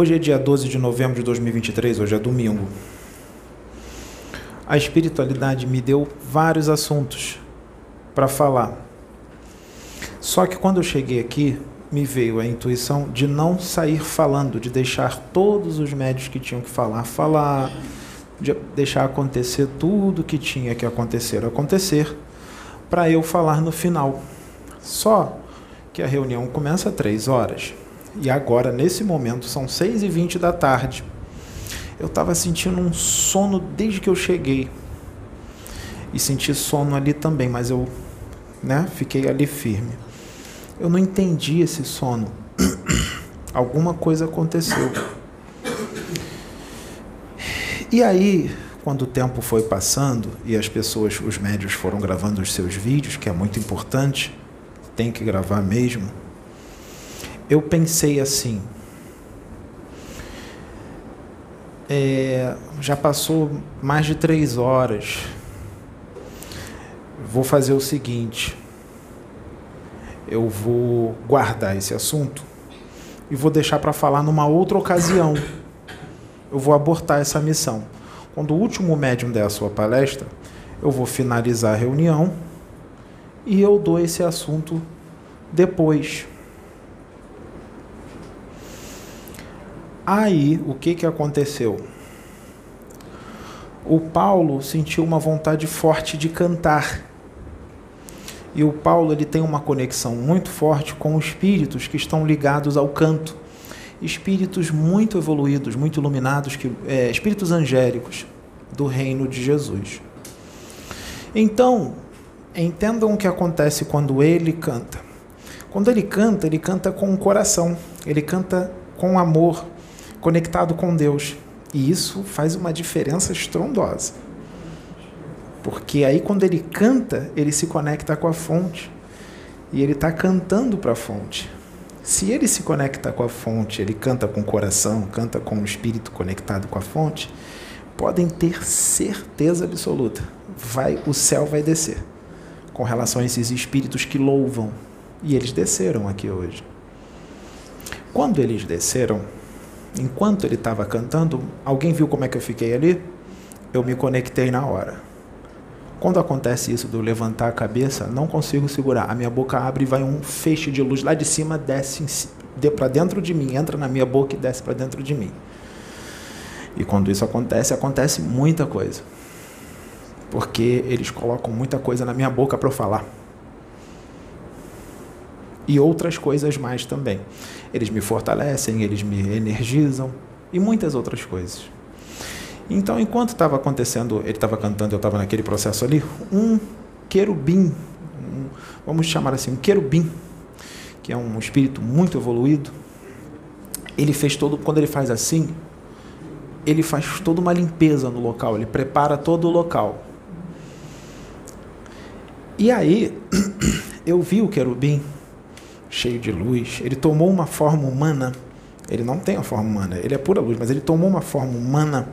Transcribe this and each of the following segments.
Hoje é dia 12 de novembro de 2023, hoje é domingo. A espiritualidade me deu vários assuntos para falar. Só que quando eu cheguei aqui, me veio a intuição de não sair falando, de deixar todos os médios que tinham que falar falar, de deixar acontecer tudo que tinha que acontecer acontecer, para eu falar no final. Só que a reunião começa às três horas. E agora, nesse momento, são 6 e 20 da tarde. Eu estava sentindo um sono desde que eu cheguei. E senti sono ali também, mas eu né, fiquei ali firme. Eu não entendi esse sono. Alguma coisa aconteceu. E aí, quando o tempo foi passando e as pessoas, os médios foram gravando os seus vídeos, que é muito importante, tem que gravar mesmo eu pensei assim. É, já passou mais de três horas. Vou fazer o seguinte: eu vou guardar esse assunto e vou deixar para falar numa outra ocasião. Eu vou abortar essa missão. Quando o último médium der a sua palestra, eu vou finalizar a reunião e eu dou esse assunto depois. Aí, o que, que aconteceu? O Paulo sentiu uma vontade forte de cantar. E o Paulo ele tem uma conexão muito forte com espíritos que estão ligados ao canto. Espíritos muito evoluídos, muito iluminados, que, é, espíritos angélicos do reino de Jesus. Então, entendam o que acontece quando ele canta. Quando ele canta, ele canta com o coração, ele canta com amor, conectado com Deus. E isso faz uma diferença estrondosa. Porque aí, quando ele canta, ele se conecta com a fonte. E ele está cantando para a fonte. Se ele se conecta com a fonte, ele canta com o coração, canta com o espírito conectado com a fonte, podem ter certeza absoluta, vai o céu vai descer com relação a esses espíritos que louvam. E eles desceram aqui hoje. Quando eles desceram, enquanto ele estava cantando, alguém viu como é que eu fiquei ali? Eu me conectei na hora. Quando acontece isso do levantar a cabeça, não consigo segurar. A minha boca abre e vai um feixe de luz lá de cima, desce de para dentro de mim, entra na minha boca e desce para dentro de mim. E quando isso acontece, acontece muita coisa. Porque eles colocam muita coisa na minha boca para eu falar e outras coisas mais também. Eles me fortalecem, eles me energizam e muitas outras coisas. Então, enquanto estava acontecendo, ele estava cantando, eu estava naquele processo ali, um querubim, um, vamos chamar assim, um querubim, que é um espírito muito evoluído, ele fez todo, quando ele faz assim, ele faz toda uma limpeza no local, ele prepara todo o local. E aí, eu vi o querubim cheio de luz. Ele tomou uma forma humana. Ele não tem a forma humana, ele é pura luz, mas ele tomou uma forma humana.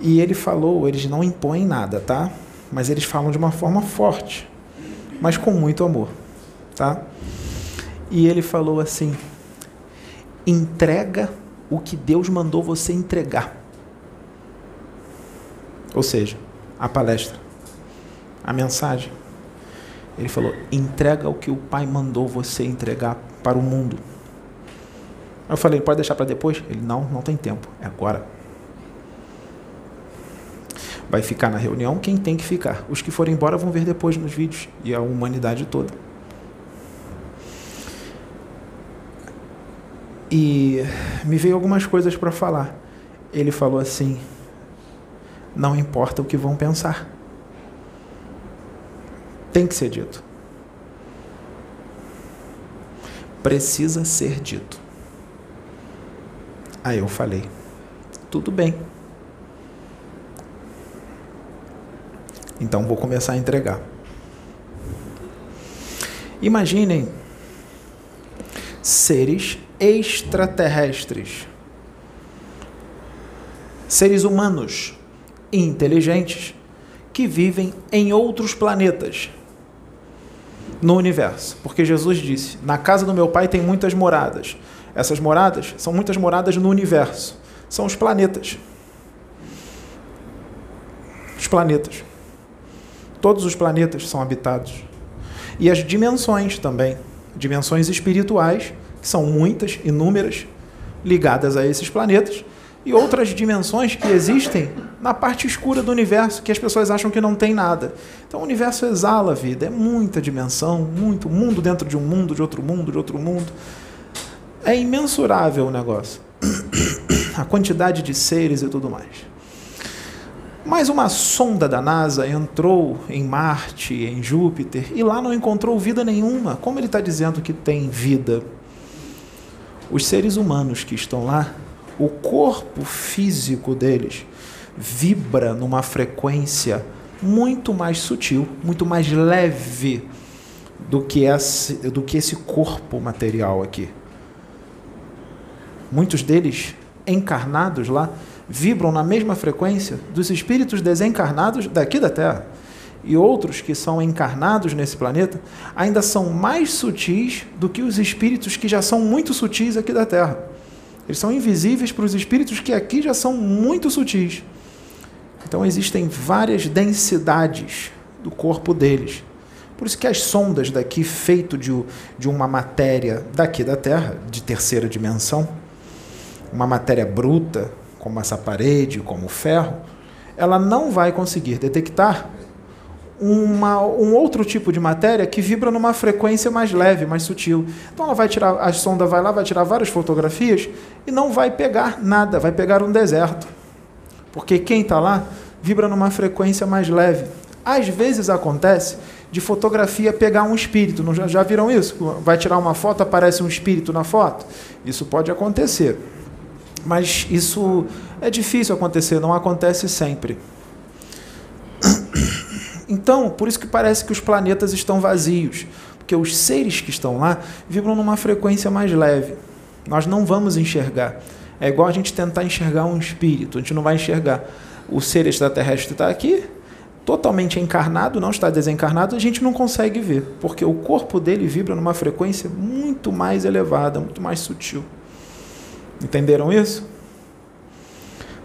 E ele falou, eles não impõem nada, tá? Mas eles falam de uma forma forte, mas com muito amor, tá? E ele falou assim: entrega o que Deus mandou você entregar. Ou seja, a palestra, a mensagem. Ele falou: entrega o que o Pai mandou você entregar para o mundo. Eu falei: pode deixar para depois? Ele: não, não tem tempo, é agora. Vai ficar na reunião quem tem que ficar. Os que forem embora vão ver depois nos vídeos e a humanidade toda. E me veio algumas coisas para falar. Ele falou assim: não importa o que vão pensar tem que ser dito. Precisa ser dito. Aí eu falei: tudo bem. Então vou começar a entregar. Imaginem seres extraterrestres, seres humanos inteligentes que vivem em outros planetas no universo. Porque Jesus disse: Na casa do meu pai tem muitas moradas. Essas moradas são muitas moradas no universo. São os planetas. Os planetas. Todos os planetas são habitados. E as dimensões também. Dimensões espirituais, que são muitas, inúmeras, ligadas a esses planetas, e outras dimensões que existem na parte escura do universo, que as pessoas acham que não tem nada. Então o universo exala a vida, é muita dimensão, muito mundo dentro de um mundo, de outro mundo, de outro mundo. É imensurável o negócio. A quantidade de seres e tudo mais. Mas uma sonda da NASA entrou em Marte, em Júpiter, e lá não encontrou vida nenhuma. Como ele está dizendo que tem vida? Os seres humanos que estão lá o corpo físico deles vibra numa frequência muito mais sutil, muito mais leve do que esse, do que esse corpo material aqui. Muitos deles encarnados lá vibram na mesma frequência dos espíritos desencarnados daqui da Terra. E outros que são encarnados nesse planeta ainda são mais sutis do que os espíritos que já são muito sutis aqui da Terra. Eles são invisíveis para os espíritos que aqui já são muito sutis. Então existem várias densidades do corpo deles. Por isso que as sondas daqui, feito de, de uma matéria daqui da Terra, de terceira dimensão, uma matéria bruta, como essa parede, como o ferro, ela não vai conseguir detectar uma, um outro tipo de matéria que vibra numa frequência mais leve, mais sutil. Então ela vai tirar, a sonda vai lá, vai tirar várias fotografias e não vai pegar nada, vai pegar um deserto. Porque quem está lá vibra numa frequência mais leve. Às vezes acontece de fotografia pegar um espírito. Não, já, já viram isso? Vai tirar uma foto, aparece um espírito na foto? Isso pode acontecer. Mas isso é difícil acontecer, não acontece sempre. Então, por isso que parece que os planetas estão vazios, porque os seres que estão lá vibram numa frequência mais leve. Nós não vamos enxergar. É igual a gente tentar enxergar um espírito, a gente não vai enxergar. O ser extraterrestre está aqui, totalmente encarnado, não está desencarnado, a gente não consegue ver, porque o corpo dele vibra numa frequência muito mais elevada, muito mais sutil. Entenderam isso?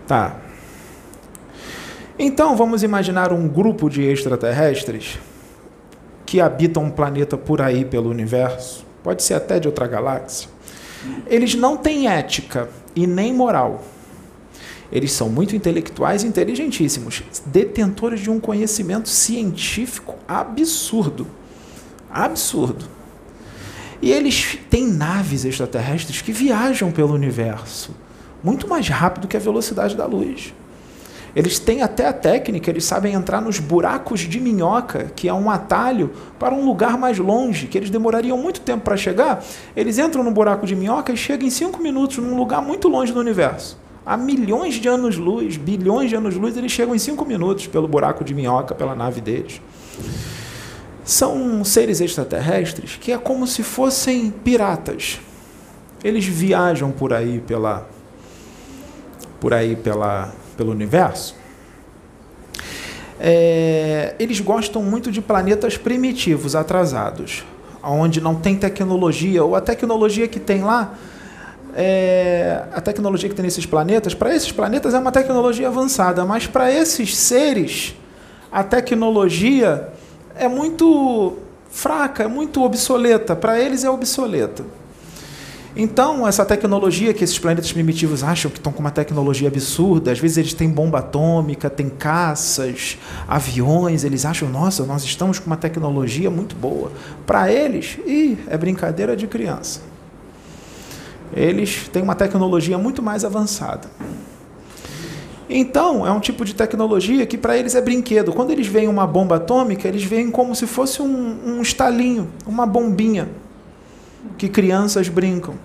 Tá. Então vamos imaginar um grupo de extraterrestres que habitam um planeta por aí pelo universo, pode ser até de outra galáxia. Eles não têm ética e nem moral. Eles são muito intelectuais e inteligentíssimos, detentores de um conhecimento científico absurdo. Absurdo. E eles têm naves extraterrestres que viajam pelo universo muito mais rápido que a velocidade da luz. Eles têm até a técnica, eles sabem entrar nos buracos de minhoca, que é um atalho para um lugar mais longe, que eles demorariam muito tempo para chegar. Eles entram no buraco de minhoca e chegam em cinco minutos num lugar muito longe do universo. Há milhões de anos-luz, bilhões de anos-luz, eles chegam em cinco minutos pelo buraco de minhoca, pela nave deles. São seres extraterrestres que é como se fossem piratas. Eles viajam por aí pela por aí pela pelo universo, é, eles gostam muito de planetas primitivos, atrasados, onde não tem tecnologia, ou a tecnologia que tem lá, é, a tecnologia que tem nesses planetas, para esses planetas é uma tecnologia avançada, mas para esses seres, a tecnologia é muito fraca, é muito obsoleta, para eles é obsoleta. Então, essa tecnologia que esses planetas primitivos acham que estão com uma tecnologia absurda, às vezes eles têm bomba atômica, têm caças, aviões, eles acham, nossa, nós estamos com uma tecnologia muito boa. Para eles, ih, é brincadeira de criança. Eles têm uma tecnologia muito mais avançada. Então, é um tipo de tecnologia que para eles é brinquedo. Quando eles veem uma bomba atômica, eles veem como se fosse um, um estalinho, uma bombinha que crianças brincam.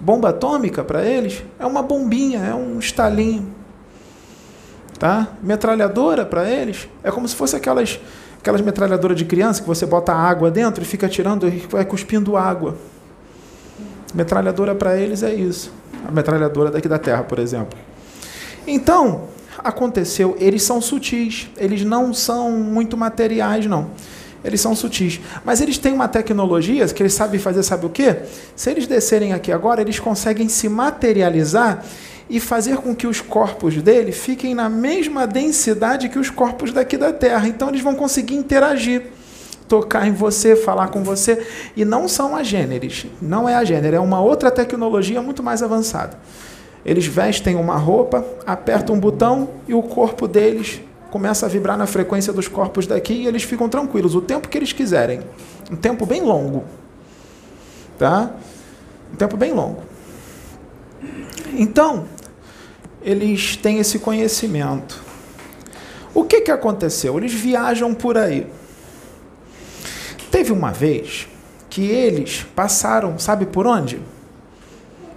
Bomba atômica para eles é uma bombinha, é um estalinho. Tá? Metralhadora para eles é como se fosse aquelas aquelas metralhadoras de criança que você bota água dentro e fica tirando e vai cuspindo água. Metralhadora para eles é isso. A metralhadora daqui da Terra, por exemplo. Então, aconteceu, eles são sutis, eles não são muito materiais não. Eles são sutis. Mas eles têm uma tecnologia que eles sabem fazer, sabe o quê? Se eles descerem aqui agora, eles conseguem se materializar e fazer com que os corpos dele fiquem na mesma densidade que os corpos daqui da Terra. Então eles vão conseguir interagir, tocar em você, falar com você. E não são agêneres. Não é agênero, é uma outra tecnologia muito mais avançada. Eles vestem uma roupa, apertam um botão e o corpo deles começa a vibrar na frequência dos corpos daqui e eles ficam tranquilos o tempo que eles quiserem. Um tempo bem longo. Tá? Um tempo bem longo. Então, eles têm esse conhecimento. O que, que aconteceu? Eles viajam por aí. Teve uma vez que eles passaram, sabe por onde?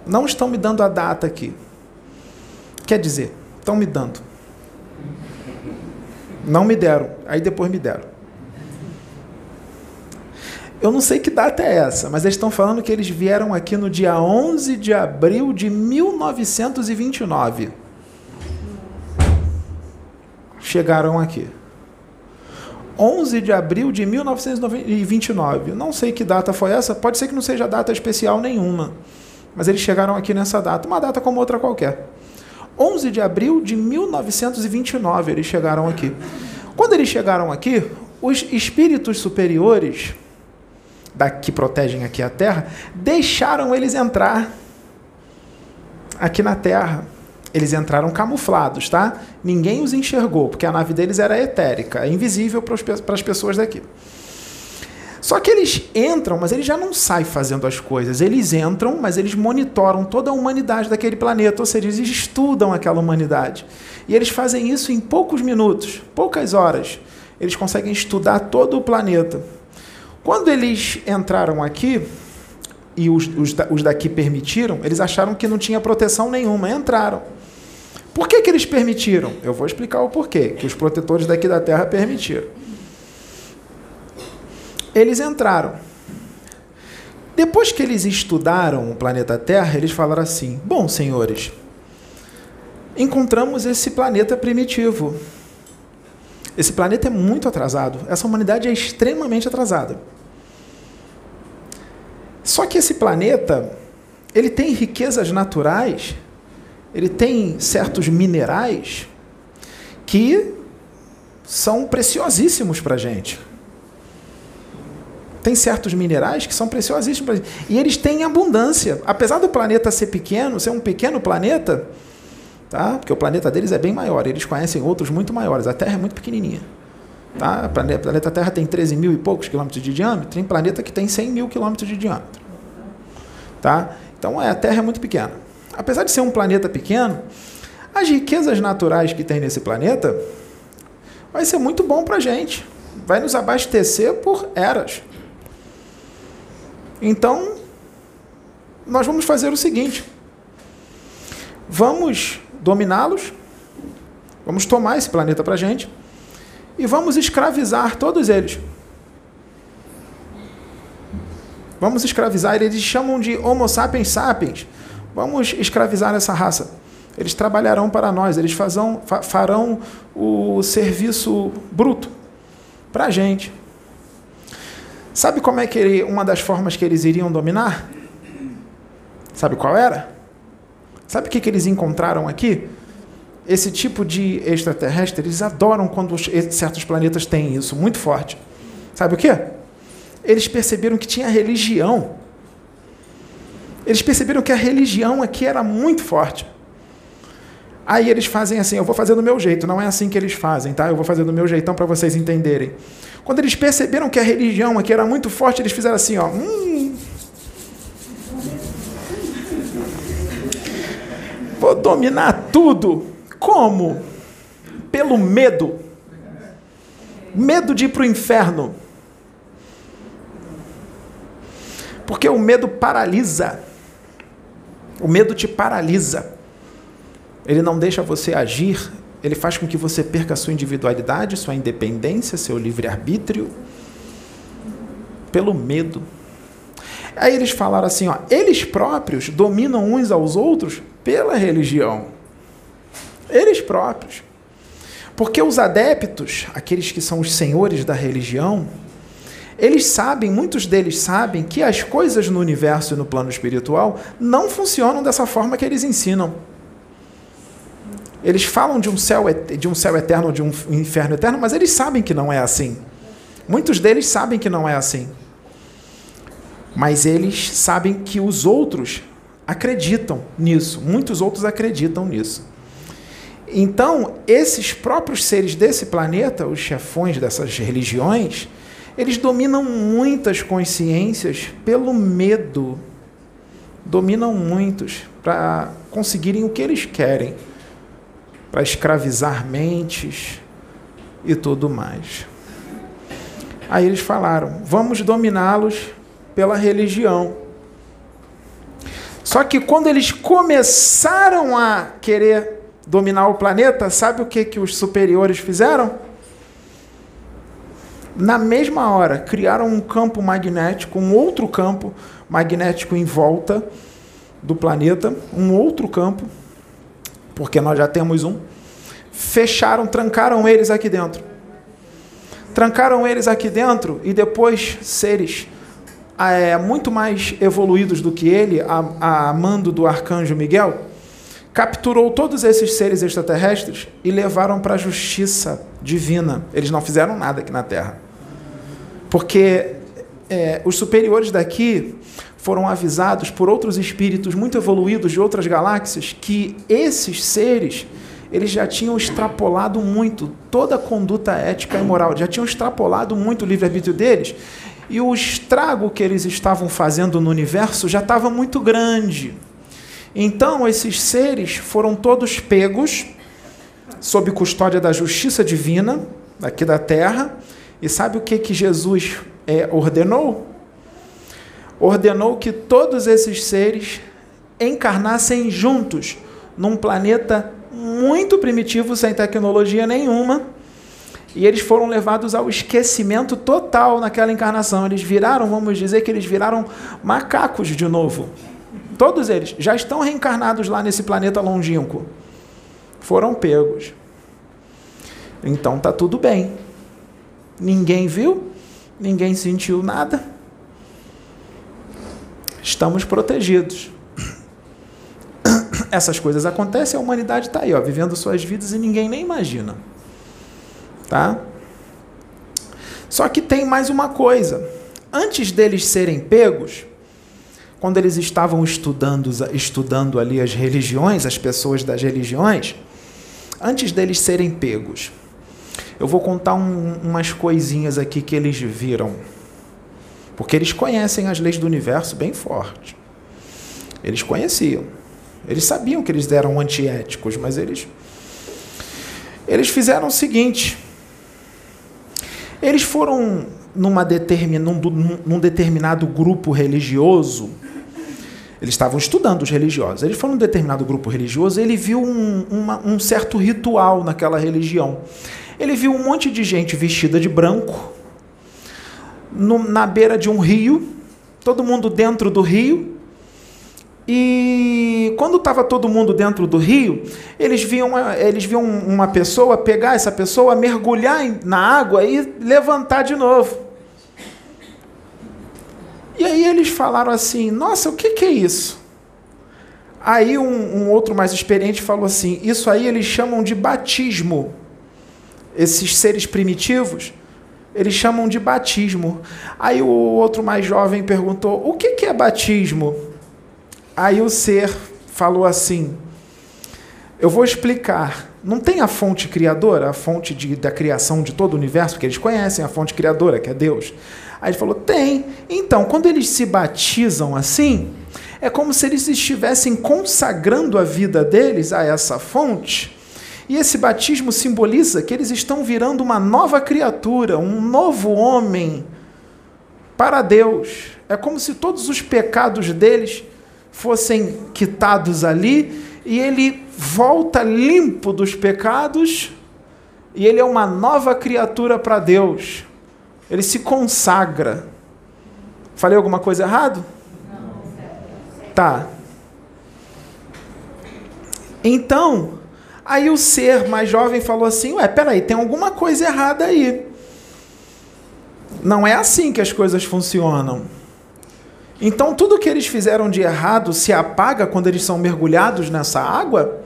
Não estão me dando a data aqui. Quer dizer, estão me dando. Não me deram. Aí depois me deram. Eu não sei que data é essa, mas eles estão falando que eles vieram aqui no dia 11 de abril de 1929. Chegaram aqui. 11 de abril de 1929. Não sei que data foi essa, pode ser que não seja data especial nenhuma. Mas eles chegaram aqui nessa data, uma data como outra qualquer. 11 de abril de 1929 eles chegaram aqui. Quando eles chegaram aqui, os espíritos superiores da, que protegem aqui a Terra deixaram eles entrar aqui na Terra. Eles entraram camuflados, tá? Ninguém os enxergou, porque a nave deles era etérica, invisível para as pessoas daqui. Só que eles entram, mas eles já não saem fazendo as coisas. Eles entram, mas eles monitoram toda a humanidade daquele planeta, ou seja, eles estudam aquela humanidade. E eles fazem isso em poucos minutos, poucas horas. Eles conseguem estudar todo o planeta. Quando eles entraram aqui, e os, os, os daqui permitiram, eles acharam que não tinha proteção nenhuma, entraram. Por que, que eles permitiram? Eu vou explicar o porquê, que os protetores daqui da Terra permitiram. Eles entraram. Depois que eles estudaram o planeta Terra, eles falaram assim: Bom, senhores, encontramos esse planeta primitivo. Esse planeta é muito atrasado. Essa humanidade é extremamente atrasada. Só que esse planeta, ele tem riquezas naturais, ele tem certos minerais que são preciosíssimos para a gente tem certos minerais que são preciosíssimos. E eles têm abundância. Apesar do planeta ser pequeno, ser um pequeno planeta, tá? porque o planeta deles é bem maior, eles conhecem outros muito maiores. A Terra é muito pequenininha. Tá? O planeta Terra tem 13 mil e poucos quilômetros de diâmetro, tem planeta que tem 100 mil quilômetros de diâmetro. Tá? Então é, a Terra é muito pequena. Apesar de ser um planeta pequeno, as riquezas naturais que tem nesse planeta vai ser muito bom para a gente. Vai nos abastecer por eras. Então, nós vamos fazer o seguinte: vamos dominá-los, vamos tomar esse planeta para gente e vamos escravizar todos eles. Vamos escravizar, eles chamam de Homo sapiens sapiens. Vamos escravizar essa raça. Eles trabalharão para nós, eles fazão, farão o serviço bruto para a gente. Sabe como é que ele, uma das formas que eles iriam dominar? Sabe qual era? Sabe o que, que eles encontraram aqui? Esse tipo de extraterrestre, eles adoram quando certos planetas têm isso, muito forte. Sabe o que? Eles perceberam que tinha religião. Eles perceberam que a religião aqui era muito forte. Aí eles fazem assim, eu vou fazer do meu jeito, não é assim que eles fazem, tá? Eu vou fazer do meu jeitão para vocês entenderem. Quando eles perceberam que a religião aqui era muito forte, eles fizeram assim, ó. Hum, vou dominar tudo. Como? Pelo medo. Medo de ir para o inferno. Porque o medo paralisa. O medo te paralisa. Ele não deixa você agir ele faz com que você perca a sua individualidade, sua independência, seu livre-arbítrio, pelo medo. Aí eles falaram assim: ó, eles próprios dominam uns aos outros pela religião. Eles próprios. Porque os adeptos, aqueles que são os senhores da religião, Eles sabem, muitos deles sabem, que as coisas no universo e no plano espiritual não funcionam dessa forma que eles ensinam. Eles falam de um céu, de um céu eterno, de um inferno eterno, mas eles sabem que não é assim. Muitos deles sabem que não é assim. Mas eles sabem que os outros acreditam nisso. Muitos outros acreditam nisso. Então, esses próprios seres desse planeta, os chefões dessas religiões, eles dominam muitas consciências pelo medo. Dominam muitos para conseguirem o que eles querem, para escravizar mentes e tudo mais. Aí eles falaram: vamos dominá-los pela religião. Só que quando eles começaram a querer dominar o planeta, sabe o que, que os superiores fizeram? Na mesma hora, criaram um campo magnético, um outro campo magnético em volta do planeta, um outro campo, porque nós já temos um. Fecharam, trancaram eles aqui dentro. Trancaram eles aqui dentro e depois seres é, muito mais evoluídos do que ele, a, a mando do arcanjo Miguel, capturou todos esses seres extraterrestres e levaram para a justiça divina. Eles não fizeram nada aqui na Terra. Porque é, os superiores daqui foram avisados por outros espíritos muito evoluídos de outras galáxias que esses seres eles já tinham extrapolado muito toda a conduta ética e moral, já tinham extrapolado muito o livre-arbítrio deles, e o estrago que eles estavam fazendo no universo já estava muito grande. Então, esses seres foram todos pegos sob custódia da justiça divina, aqui da terra, e sabe o que, que Jesus é, ordenou? Ordenou que todos esses seres encarnassem juntos num planeta muito primitivo, sem tecnologia nenhuma, e eles foram levados ao esquecimento total naquela encarnação. Eles viraram, vamos dizer que eles viraram macacos de novo. Todos eles já estão reencarnados lá nesse planeta longínquo. Foram pegos. Então tá tudo bem. Ninguém viu, ninguém sentiu nada. Estamos protegidos. Essas coisas acontecem, a humanidade está aí, ó, vivendo suas vidas e ninguém nem imagina. Tá? Só que tem mais uma coisa. Antes deles serem pegos, quando eles estavam estudando, estudando ali as religiões, as pessoas das religiões, antes deles serem pegos, eu vou contar um, umas coisinhas aqui que eles viram. Porque eles conhecem as leis do universo bem forte. Eles conheciam. Eles sabiam que eles eram antiéticos, mas eles eles fizeram o seguinte: eles foram numa determin, num, num determinado grupo religioso, eles estavam estudando os religiosos. Eles foram num determinado grupo religioso, ele viu um, uma, um certo ritual naquela religião. Ele viu um monte de gente vestida de branco, no, na beira de um rio, todo mundo dentro do rio, e quando estava todo mundo dentro do rio, eles viam, eles viam uma pessoa pegar essa pessoa, mergulhar na água e levantar de novo. E aí eles falaram assim: Nossa, o que, que é isso? Aí um, um outro mais experiente falou assim: Isso aí eles chamam de batismo. Esses seres primitivos, eles chamam de batismo. Aí o outro mais jovem perguntou: O que, que é batismo? Aí o ser falou assim: Eu vou explicar. Não tem a fonte criadora, a fonte de, da criação de todo o universo, porque eles conhecem a fonte criadora, que é Deus. Aí ele falou: Tem. Então, quando eles se batizam assim, é como se eles estivessem consagrando a vida deles a essa fonte. E esse batismo simboliza que eles estão virando uma nova criatura, um novo homem para Deus. É como se todos os pecados deles fossem quitados ali, e ele volta limpo dos pecados, e ele é uma nova criatura para Deus. Ele se consagra. Falei alguma coisa errado? Tá. Então, aí o ser mais jovem falou assim: Ué, peraí, tem alguma coisa errada aí. Não é assim que as coisas funcionam. Então, tudo que eles fizeram de errado se apaga quando eles são mergulhados nessa água?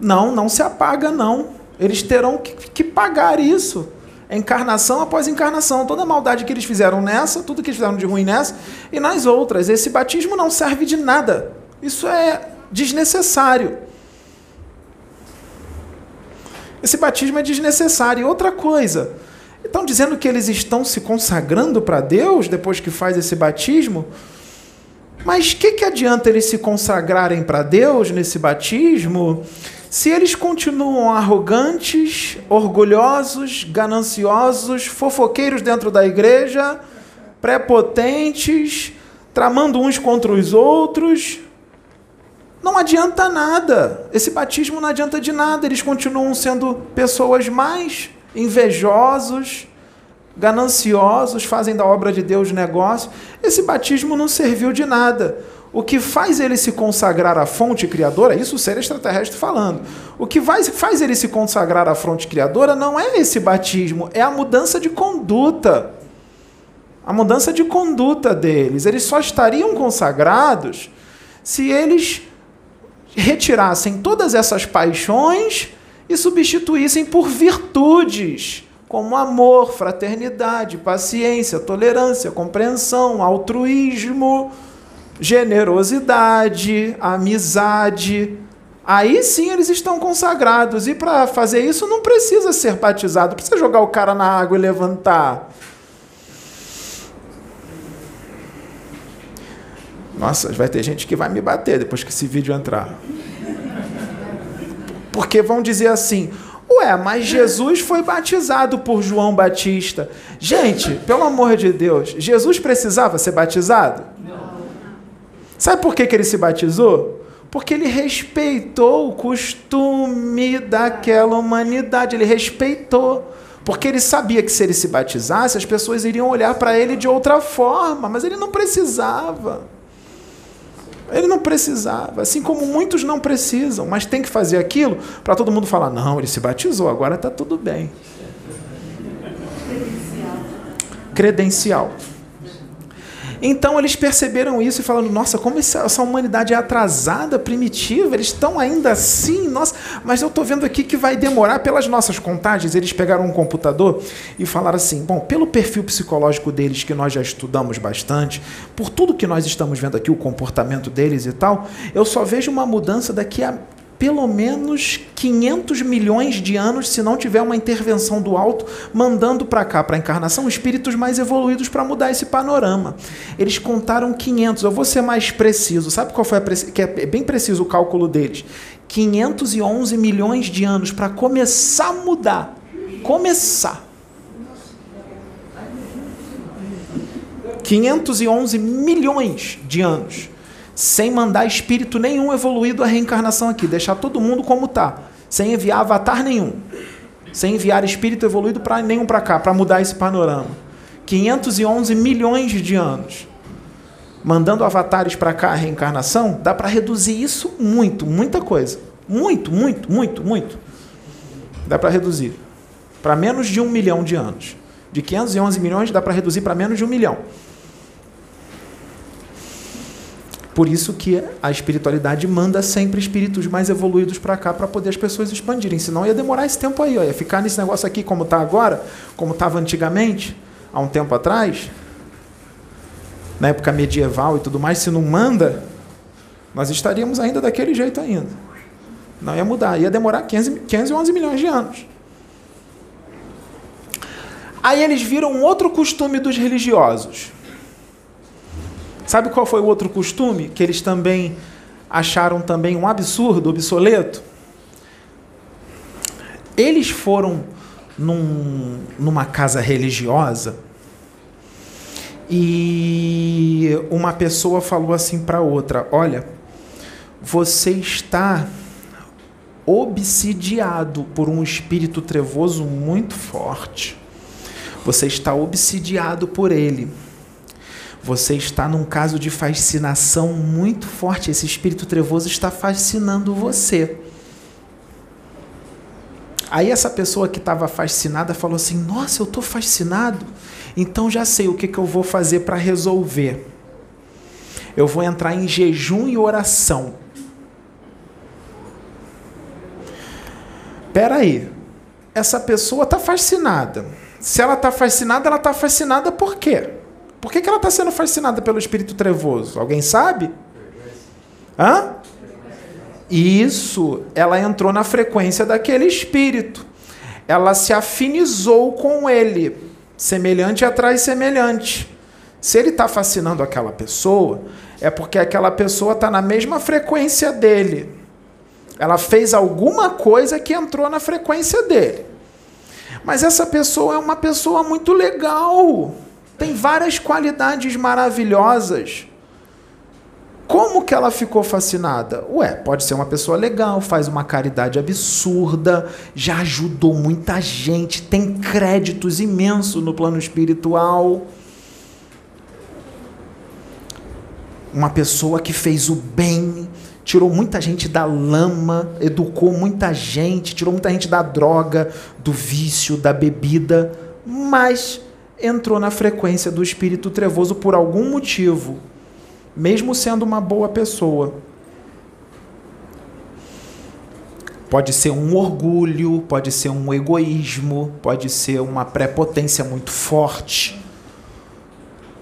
Não, não se apaga, não. Eles terão que, que pagar isso. Encarnação após encarnação. Toda a maldade que eles fizeram nessa, tudo que eles fizeram de ruim nessa e nas outras. Esse batismo não serve de nada. Isso é desnecessário. Esse batismo é desnecessário. E outra coisa, estão dizendo que eles estão se consagrando para Deus depois que faz esse batismo? Mas que, que adianta eles se consagrarem para Deus nesse batismo se eles continuam arrogantes, orgulhosos, gananciosos, fofoqueiros dentro da igreja, prepotentes, tramando uns contra os outros? Não adianta nada. Esse batismo não adianta de nada. Eles continuam sendo pessoas mais invejosos, gananciosos, fazem da obra de Deus negócio. Esse batismo não serviu de nada. O que faz ele se consagrar à fonte criadora, isso o ser extraterrestre falando. O que faz, ele se consagrar à fonte criadora não é esse batismo, é a mudança de conduta. A mudança de conduta deles. Eles só estariam consagrados se eles retirassem todas essas paixões e substituíssem por virtudes, como amor, fraternidade, paciência, tolerância, compreensão, altruísmo, generosidade, amizade. Aí sim eles estão consagrados. E para fazer isso não precisa ser batizado, não precisa jogar o cara na água e levantar. Nossa, vai ter gente que vai me bater depois que esse vídeo entrar. Porque vão dizer assim: Ué, mas Jesus foi batizado por João Batista. Gente, pelo amor de Deus, Jesus precisava ser batizado? Não. Sabe por que, que ele se batizou? Porque ele respeitou o costume daquela humanidade, ele respeitou. Porque ele sabia que se ele se batizasse, as pessoas iriam olhar para ele de outra forma, mas ele não precisava. Ele não precisava, assim como muitos não precisam, mas tem que fazer aquilo para todo mundo falar: não, ele se batizou, agora está tudo bem. Credencial. Então eles perceberam isso e falaram: nossa, como essa humanidade é atrasada, primitiva, eles estão ainda assim, nossa, mas eu estou vendo aqui que vai demorar pelas nossas contagens. Eles pegaram um computador e falaram assim: bom, pelo perfil psicológico deles, que nós já estudamos bastante, por tudo que nós estamos vendo aqui, o comportamento deles e tal, eu só vejo uma mudança daqui a pelo menos 500 milhões de anos se não tiver uma intervenção do alto mandando para cá, para a encarnação, espíritos mais evoluídos para mudar esse panorama. Eles contaram 500, eu vou ser mais preciso. Sabe qual foi a que é bem preciso o cálculo deles? 511 milhões de anos para começar a mudar. Começar. 511 milhões de anos sem mandar espírito nenhum evoluído à reencarnação aqui, deixar todo mundo como está, sem enviar avatar nenhum, sem enviar espírito evoluído para nenhum para cá, para mudar esse panorama. 511 milhões de anos. Mandando avatares para cá a reencarnação, dá para reduzir isso muito, muita coisa. Muito, muito, muito, muito. Dá para reduzir. Para menos de um milhão de anos. De 511 milhões dá para reduzir para menos de um milhão. Por isso que a espiritualidade manda sempre espíritos mais evoluídos para cá para poder as pessoas expandirem. Senão ia demorar esse tempo aí, ó. ia ficar nesse negócio aqui como está agora, como estava antigamente, há um tempo atrás, na época medieval e tudo mais. Se não manda, nós estaríamos ainda daquele jeito ainda. Não ia mudar, ia demorar 15, 511 milhões de anos. Aí eles viram outro costume dos religiosos. Sabe qual foi o outro costume que eles também acharam também um absurdo, obsoleto? Eles foram num, numa casa religiosa e uma pessoa falou assim para outra: Olha, você está obsidiado por um espírito trevoso muito forte. Você está obsidiado por ele você está num caso de fascinação muito forte. Esse espírito trevoso está fascinando você. Aí essa pessoa que estava fascinada falou assim: Nossa, eu estou fascinado. Então já sei o que, que eu vou fazer para resolver. Eu vou entrar em jejum e oração. Pera aí, essa pessoa está fascinada. Se ela está fascinada, ela está fascinada por quê? Por que, que ela está sendo fascinada pelo espírito trevoso? Alguém sabe? Hã? Isso, ela entrou na frequência daquele espírito. Ela se afinizou com ele, semelhante atrai semelhante. Se ele está fascinando aquela pessoa, é porque aquela pessoa está na mesma frequência dele. Ela fez alguma coisa que entrou na frequência dele. Mas essa pessoa é uma pessoa muito legal, tem várias qualidades maravilhosas. Como que ela ficou fascinada? Ué, pode ser uma pessoa legal, faz uma caridade absurda, já ajudou muita gente, tem créditos imensos no plano espiritual. Uma pessoa que fez o bem, tirou muita gente da lama, educou muita gente, tirou muita gente da droga, do vício, da bebida, mas entrou na frequência do espírito trevoso por algum motivo mesmo sendo uma boa pessoa. Pode ser um orgulho, pode ser um egoísmo, pode ser uma prepotência muito forte.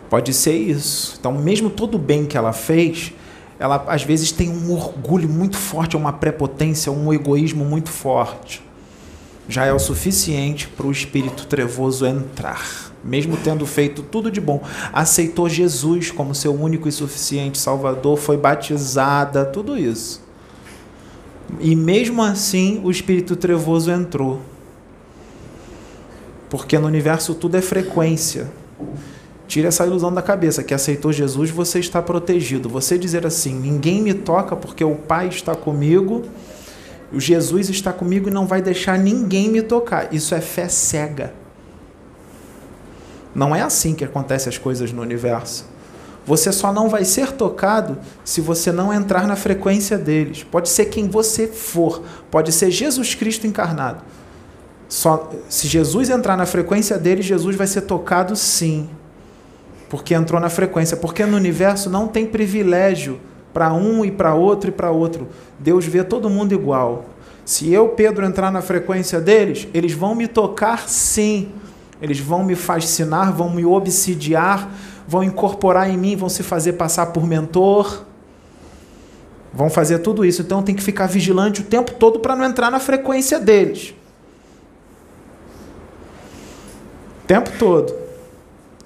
Pode ser isso. Então, mesmo todo o bem que ela fez, ela às vezes tem um orgulho muito forte, uma prepotência, um egoísmo muito forte. Já é o suficiente para o espírito trevoso entrar mesmo tendo feito tudo de bom, aceitou Jesus como seu único e suficiente Salvador, foi batizada, tudo isso. E mesmo assim o espírito trevoso entrou. Porque no universo tudo é frequência. Tire essa ilusão da cabeça que aceitou Jesus, você está protegido. Você dizer assim: ninguém me toca porque o Pai está comigo, o Jesus está comigo e não vai deixar ninguém me tocar. Isso é fé cega. Não é assim que acontecem as coisas no universo. Você só não vai ser tocado se você não entrar na frequência deles. Pode ser quem você for, pode ser Jesus Cristo encarnado. Só se Jesus entrar na frequência deles, Jesus vai ser tocado sim. Porque entrou na frequência, porque no universo não tem privilégio para um e para outro e para outro. Deus vê todo mundo igual. Se eu, Pedro, entrar na frequência deles, eles vão me tocar sim eles vão me fascinar, vão me obsidiar, vão incorporar em mim, vão se fazer passar por mentor. Vão fazer tudo isso. Então tem que ficar vigilante o tempo todo para não entrar na frequência deles. O tempo todo.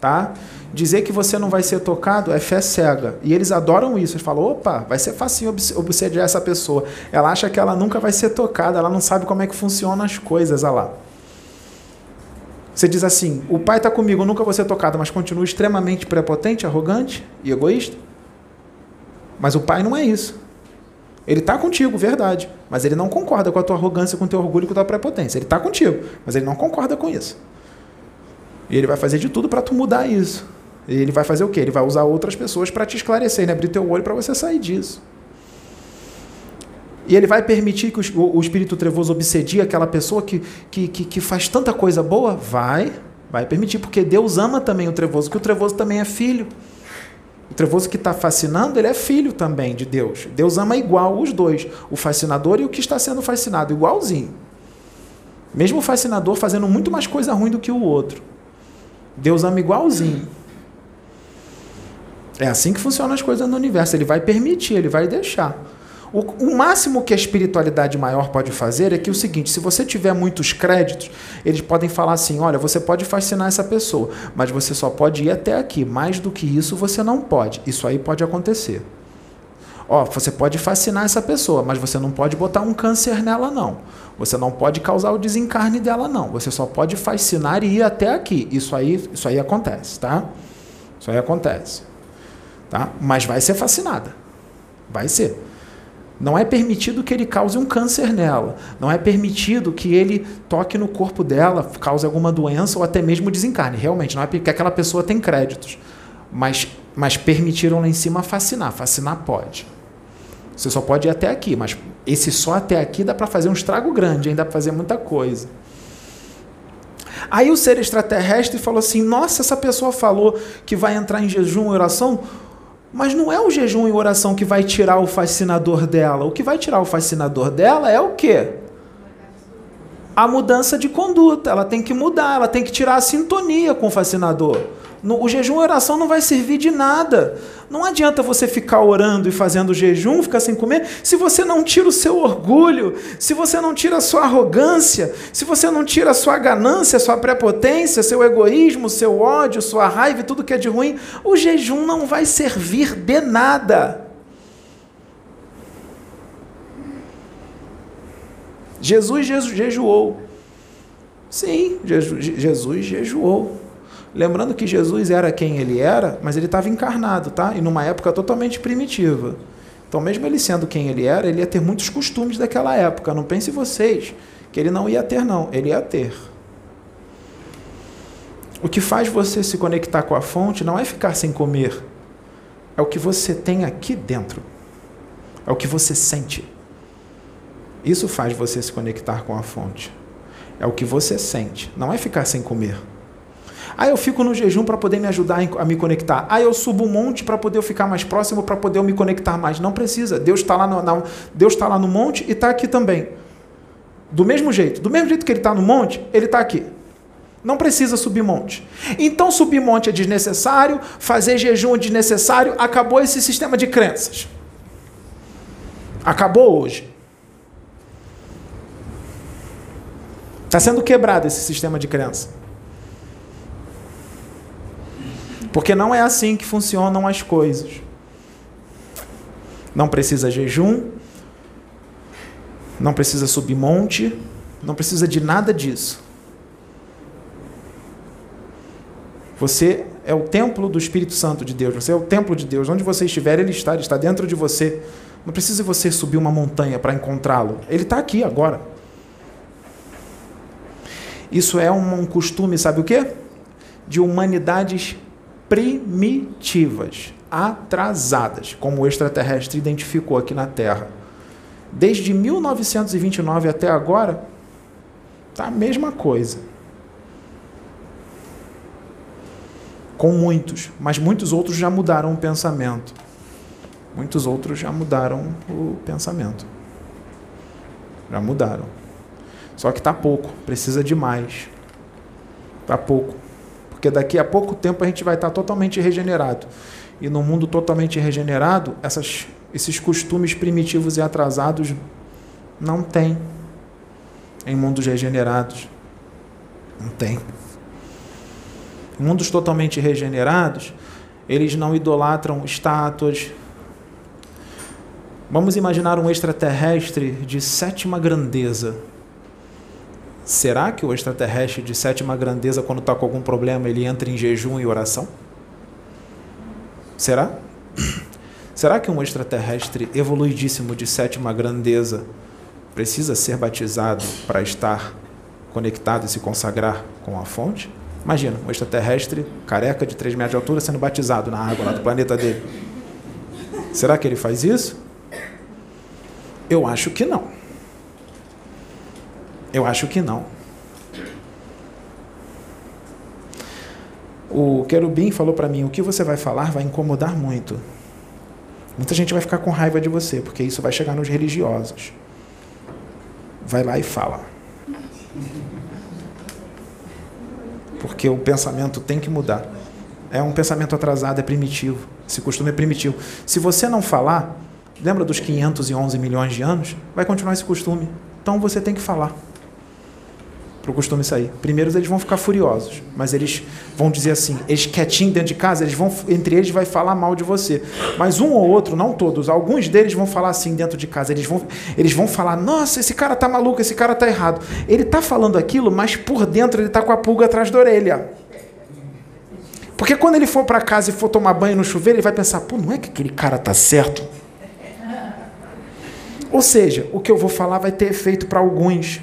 Tá? Dizer que você não vai ser tocado é fé cega. E eles adoram isso. Eles falam: opa, vai ser fácil obsediar essa pessoa. Ela acha que ela nunca vai ser tocada, ela não sabe como é que funcionam as coisas. Olha lá. Você diz assim: o pai está comigo, nunca vou ser tocado, mas continua extremamente prepotente, arrogante e egoísta? Mas o pai não é isso. Ele está contigo, verdade. Mas ele não concorda com a tua arrogância, com o teu orgulho, com a tua prepotência. Ele está contigo, mas ele não concorda com isso. E ele vai fazer de tudo para tu mudar isso. E ele vai fazer o quê? Ele vai usar outras pessoas para te esclarecer, né? abrir teu olho para você sair disso. E ele vai permitir que o, o espírito trevoso obsedie aquela pessoa que, que, que, que faz tanta coisa boa? Vai, vai permitir, porque Deus ama também o trevoso, que o trevoso também é filho. O trevoso que está fascinando, ele é filho também de Deus. Deus ama igual os dois, o fascinador e o que está sendo fascinado, igualzinho. Mesmo o fascinador fazendo muito mais coisa ruim do que o outro. Deus ama igualzinho. É assim que funcionam as coisas no universo. Ele vai permitir, ele vai deixar. O, o, máximo que a espiritualidade maior pode fazer é que o seguinte: se você tiver muitos créditos, eles podem falar assim: olha, você pode fascinar essa pessoa, mas você só pode ir até aqui. Mais do que isso, você não pode. Isso aí pode acontecer. Ó, você pode fascinar essa pessoa, mas você não pode botar um câncer nela, não. Você não pode causar o desencarne dela, não. Você só pode fascinar e ir até aqui. Isso aí, isso aí acontece, tá? Isso aí acontece. Tá? Mas vai ser fascinada. Vai ser. Não é permitido que ele cause um câncer nela. Não é permitido que ele toque no corpo dela, cause alguma doença ou até mesmo desencarne. Realmente, não é porque aquela pessoa tem créditos. Mas, mas permitiram lá em cima fascinar. Fascinar pode. Você só pode ir até aqui, mas esse só até aqui dá para fazer um estrago grande, ainda para fazer muita coisa. Aí o ser extraterrestre falou assim: Nossa, essa pessoa falou que vai entrar em jejum oração, mas não é o jejum e oração que vai tirar o fascinador dela. O que vai tirar o fascinador dela é o quê? A mudança de conduta. Ela tem que mudar, ela tem que tirar a sintonia com o fascinador. O jejum e oração não vai servir de nada. Não adianta você ficar orando e fazendo jejum, ficar sem comer, se você não tira o seu orgulho, se você não tira a sua arrogância, se você não tira a sua ganância, a sua prepotência, seu egoísmo, seu ódio, sua raiva e tudo que é de ruim, o jejum não vai servir de nada. Jesus jejuou. Sim, Jesus jejuou. Lembrando que Jesus era quem ele era, mas ele estava encarnado, tá? E numa época totalmente primitiva. Então, mesmo ele sendo quem ele era, ele ia ter muitos costumes daquela época. Não pense vocês que ele não ia ter, não. Ele ia ter. O que faz você se conectar com a fonte não é ficar sem comer. É o que você tem aqui dentro. É o que você sente. Isso faz você se conectar com a fonte. É o que você sente. Não é ficar sem comer. Ah, eu fico no jejum para poder me ajudar a me conectar. Ah, eu subo um monte para poder eu ficar mais próximo, para poder eu me conectar mais. Não precisa. Deus está lá, no, Deus tá lá no monte e está aqui também. Do mesmo jeito. Do mesmo jeito que ele está no monte, ele está aqui. Não precisa subir monte. Então, subir monte é desnecessário, fazer jejum é desnecessário. Acabou esse sistema de crenças. Acabou hoje. Está sendo quebrado esse sistema de crença. Porque não é assim que funcionam as coisas. Não precisa jejum, não precisa subir monte, não precisa de nada disso. Você é o templo do Espírito Santo de Deus, você é o templo de Deus. Onde você estiver, ele está, ele está dentro de você. Não precisa você subir uma montanha para encontrá-lo. Ele está aqui agora. Isso é um costume, sabe o quê? De humanidades primitivas, atrasadas, como o extraterrestre identificou aqui na Terra. Desde 1929 até agora, tá a mesma coisa. Com muitos, mas muitos outros já mudaram o pensamento. Muitos outros já mudaram o pensamento. Já mudaram. Só que tá pouco, precisa de mais. Tá pouco. Porque daqui a pouco tempo a gente vai estar totalmente regenerado. E no mundo totalmente regenerado, essas, esses costumes primitivos e atrasados não tem em mundos regenerados. Não tem. Em mundos totalmente regenerados, eles não idolatram estátuas. Vamos imaginar um extraterrestre de sétima grandeza Será que o extraterrestre de sétima grandeza, quando está com algum problema, ele entra em jejum e oração? Será? Será que um extraterrestre evoluidíssimo de sétima grandeza precisa ser batizado para estar conectado e se consagrar com a fonte? Imagina, um extraterrestre careca de 3 metros de altura sendo batizado na água lá do planeta dele. Será que ele faz isso? Eu acho que não. Eu acho que não. O querubim falou para mim: o que você vai falar vai incomodar muito. Muita gente vai ficar com raiva de você, porque isso vai chegar nos religiosos. Vai lá e fala. Porque o pensamento tem que mudar. É um pensamento atrasado, é primitivo. Esse costume é primitivo. Se você não falar, lembra dos 511 milhões de anos? Vai continuar esse costume. Então você tem que falar para o costume sair. Primeiros eles vão ficar furiosos, mas eles vão dizer assim, eles quietinhos dentro de casa, eles vão entre eles vai falar mal de você. Mas um ou outro, não todos, alguns deles vão falar assim dentro de casa, eles vão eles vão falar: "Nossa, esse cara tá maluco, esse cara tá errado". Ele tá falando aquilo, mas por dentro ele tá com a pulga atrás da orelha. Porque quando ele for para casa e for tomar banho no chuveiro, ele vai pensar: "Pô, não é que aquele cara tá certo?" Ou seja, o que eu vou falar vai ter efeito para alguns,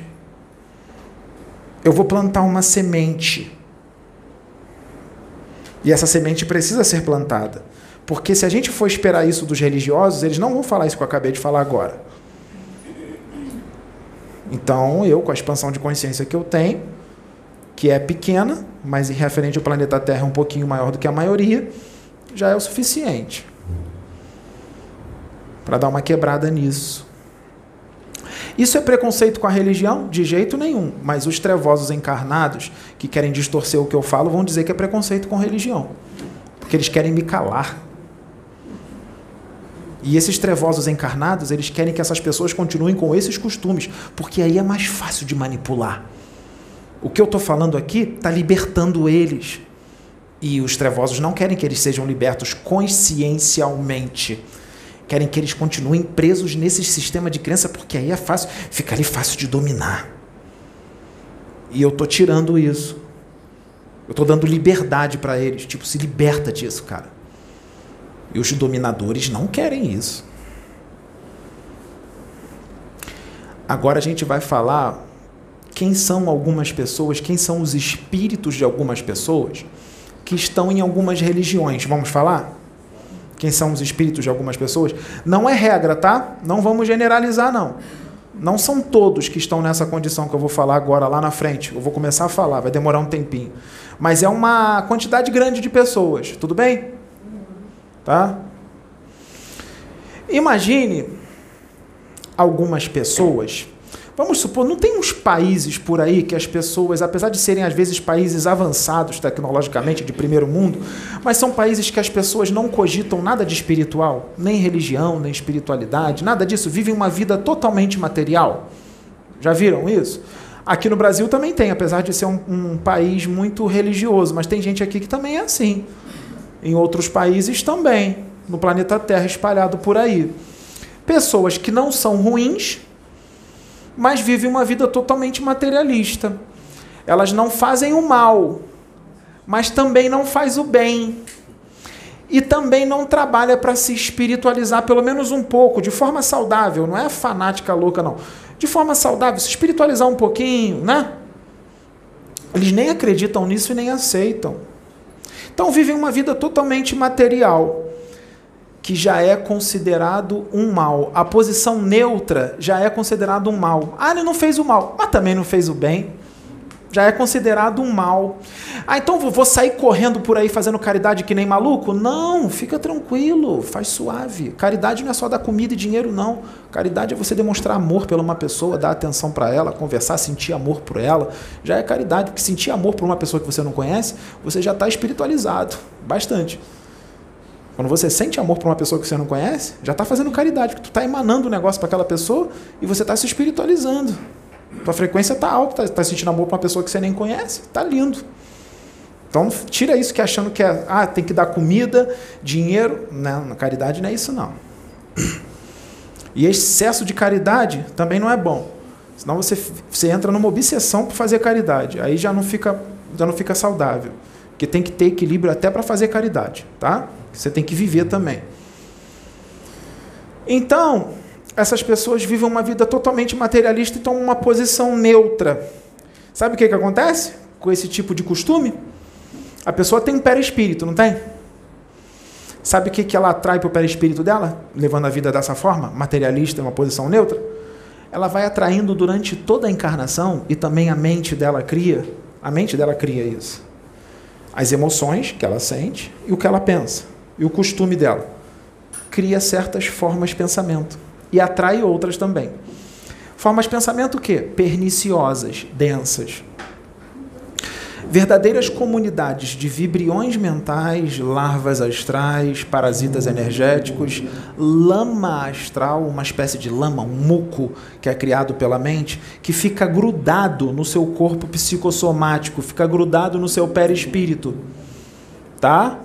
eu vou plantar uma semente. E essa semente precisa ser plantada. Porque se a gente for esperar isso dos religiosos, eles não vão falar isso que eu acabei de falar agora. Então, eu, com a expansão de consciência que eu tenho, que é pequena, mas em referente ao planeta Terra é um pouquinho maior do que a maioria, já é o suficiente para dar uma quebrada nisso. Isso é preconceito com a religião? De jeito nenhum. Mas os trevosos encarnados, que querem distorcer o que eu falo, vão dizer que é preconceito com religião. Porque eles querem me calar. E esses trevosos encarnados, eles querem que essas pessoas continuem com esses costumes, porque aí é mais fácil de manipular. O que eu estou falando aqui está libertando eles. E os trevosos não querem que eles sejam libertos consciencialmente querem que eles continuem presos nesse sistema de crença, porque aí é fácil, fica ali fácil de dominar. E eu tô tirando isso. Eu tô dando liberdade para eles, tipo, se liberta disso, cara. E os dominadores não querem isso. Agora a gente vai falar quem são algumas pessoas, quem são os espíritos de algumas pessoas que estão em algumas religiões. Vamos falar? Quem são os espíritos de algumas pessoas, não é regra, tá? Não vamos generalizar, não. Não são todos que estão nessa condição que eu vou falar agora lá na frente. Eu vou começar a falar, vai demorar um tempinho. Mas é uma quantidade grande de pessoas, tudo bem? Tá? Imagine algumas pessoas Vamos supor, não tem uns países por aí que as pessoas, apesar de serem às vezes países avançados tecnologicamente, de primeiro mundo, mas são países que as pessoas não cogitam nada de espiritual, nem religião, nem espiritualidade, nada disso, vivem uma vida totalmente material. Já viram isso? Aqui no Brasil também tem, apesar de ser um, um país muito religioso, mas tem gente aqui que também é assim. Em outros países também, no planeta Terra espalhado por aí. Pessoas que não são ruins, mas vivem uma vida totalmente materialista. Elas não fazem o mal, mas também não faz o bem. E também não trabalha para se espiritualizar pelo menos um pouco, de forma saudável, não é fanática louca não. De forma saudável, se espiritualizar um pouquinho, né? Eles nem acreditam nisso e nem aceitam. Então vivem uma vida totalmente material que já é considerado um mal. A posição neutra já é considerado um mal. Ah, ele não fez o mal, mas também não fez o bem. Já é considerado um mal. Ah, então vou sair correndo por aí fazendo caridade que nem maluco? Não, fica tranquilo, faz suave. Caridade não é só dar comida e dinheiro, não. Caridade é você demonstrar amor pela uma pessoa, dar atenção para ela, conversar, sentir amor por ela. Já é caridade, porque sentir amor por uma pessoa que você não conhece, você já está espiritualizado. Bastante. Quando você sente amor por uma pessoa que você não conhece, já está fazendo caridade, porque tu está emanando um negócio para aquela pessoa e você está se espiritualizando. Tua frequência está alta, está tá sentindo amor para uma pessoa que você nem conhece, está lindo. Então tira isso que achando que é, ah, tem que dar comida, dinheiro. Não, na caridade não é isso não. E excesso de caridade também não é bom. Senão você, você entra numa obsessão por fazer caridade. Aí já não fica, já não fica saudável. Porque tem que ter equilíbrio até para fazer caridade, tá? Você tem que viver também. Então, essas pessoas vivem uma vida totalmente materialista e tomam uma posição neutra. Sabe o que, que acontece com esse tipo de costume? A pessoa tem um perispírito, não tem? Sabe o que, que ela atrai para o perispírito dela, levando a vida dessa forma, materialista, uma posição neutra? Ela vai atraindo durante toda a encarnação e também a mente dela cria, a mente dela cria isso. As emoções que ela sente e o que ela pensa e o costume dela. Cria certas formas de pensamento e atrai outras também. Formas de pensamento o quê? Perniciosas, densas. Verdadeiras comunidades de vibriões mentais, larvas astrais, parasitas energéticos, lama astral, uma espécie de lama, um muco que é criado pela mente, que fica grudado no seu corpo psicossomático, fica grudado no seu perispírito. Tá?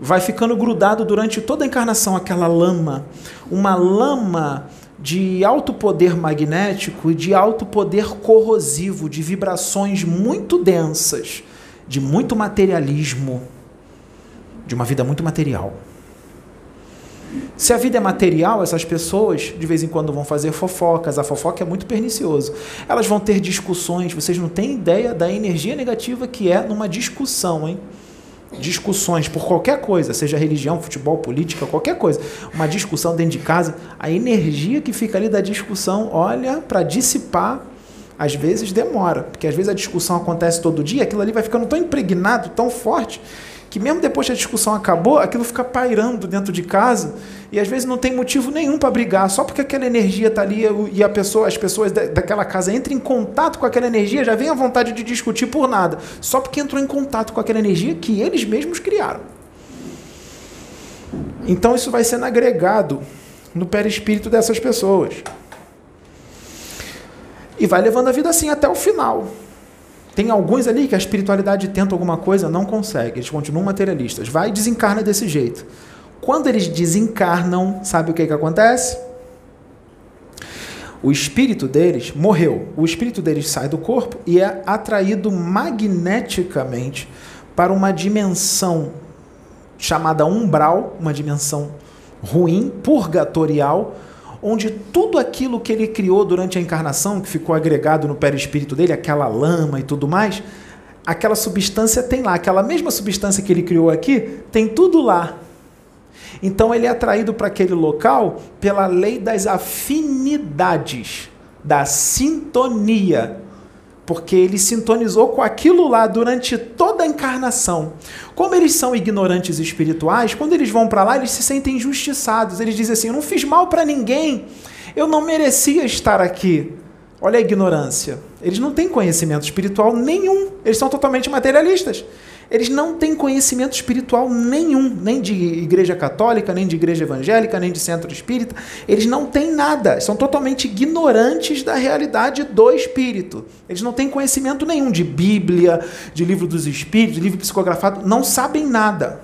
Vai ficando grudado durante toda a encarnação aquela lama, uma lama de alto poder magnético e de alto poder corrosivo, de vibrações muito densas, de muito materialismo, de uma vida muito material. Se a vida é material, essas pessoas de vez em quando vão fazer fofocas. A fofoca é muito pernicioso. Elas vão ter discussões. Vocês não têm ideia da energia negativa que é numa discussão, hein? Discussões por qualquer coisa, seja religião, futebol, política, qualquer coisa, uma discussão dentro de casa, a energia que fica ali da discussão, olha, para dissipar, Às vezes demora, porque às vezes a discussão acontece todo dia, aquilo ali vai ficando tão impregnado, tão forte, que mesmo depois que a discussão acabou, aquilo fica pairando dentro de casa e às vezes não tem motivo nenhum para brigar, só porque aquela energia está ali e a pessoa, as pessoas daquela casa entram em contato com aquela energia, já vem a vontade de discutir por nada, só porque entrou em contato com aquela energia que eles mesmos criaram. Então isso vai sendo agregado no perispírito dessas pessoas. E vai levando a vida assim até o final. Tem alguns ali que a espiritualidade tenta alguma coisa, não consegue, eles continuam materialistas. Vai e desencarna desse jeito. Quando eles desencarnam, sabe o que, que acontece? O espírito deles morreu. O espírito deles sai do corpo e é atraído magneticamente para uma dimensão chamada umbral, uma dimensão ruim, purgatorial, onde tudo aquilo que ele criou durante a encarnação, que ficou agregado no perispírito dele, aquela lama e tudo mais, aquela substância tem lá, aquela mesma substância que ele criou aqui, tem tudo lá. Então ele é atraído para aquele local pela lei das afinidades, da sintonia porque ele sintonizou com aquilo lá durante toda a encarnação. Como eles são ignorantes espirituais, quando eles vão para lá, eles se sentem injustiçados. Eles dizem assim: Eu não fiz mal para ninguém, eu não merecia estar aqui. Olha a ignorância. Eles não têm conhecimento espiritual nenhum, eles são totalmente materialistas. Eles não têm conhecimento espiritual nenhum, nem de igreja católica, nem de igreja evangélica, nem de centro espírita. Eles não têm nada, são totalmente ignorantes da realidade do espírito. Eles não têm conhecimento nenhum de Bíblia, de livro dos espíritos, de livro psicografado, não sabem nada.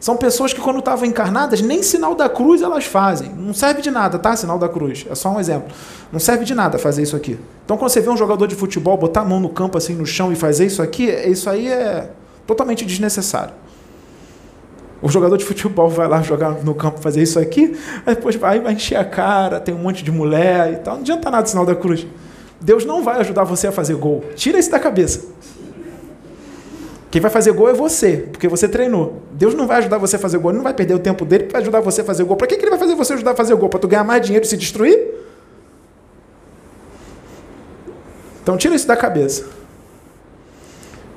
São pessoas que, quando estavam encarnadas, nem sinal da cruz elas fazem. Não serve de nada, tá? Sinal da cruz. É só um exemplo. Não serve de nada fazer isso aqui. Então, quando você vê um jogador de futebol botar a mão no campo, assim, no chão e fazer isso aqui, isso aí é Totalmente desnecessário. O jogador de futebol vai lá jogar no campo fazer isso aqui, aí depois vai, vai encher a cara, tem um monte de mulher e tal. Não adianta nada o sinal da cruz. Deus não vai ajudar você a fazer gol. Tira isso da cabeça. Quem vai fazer gol é você, porque você treinou. Deus não vai ajudar você a fazer gol, ele não vai perder o tempo dele para ajudar você a fazer gol. Para que, que ele vai fazer você ajudar a fazer gol? Para tu ganhar mais dinheiro e se destruir? Então tira isso da cabeça.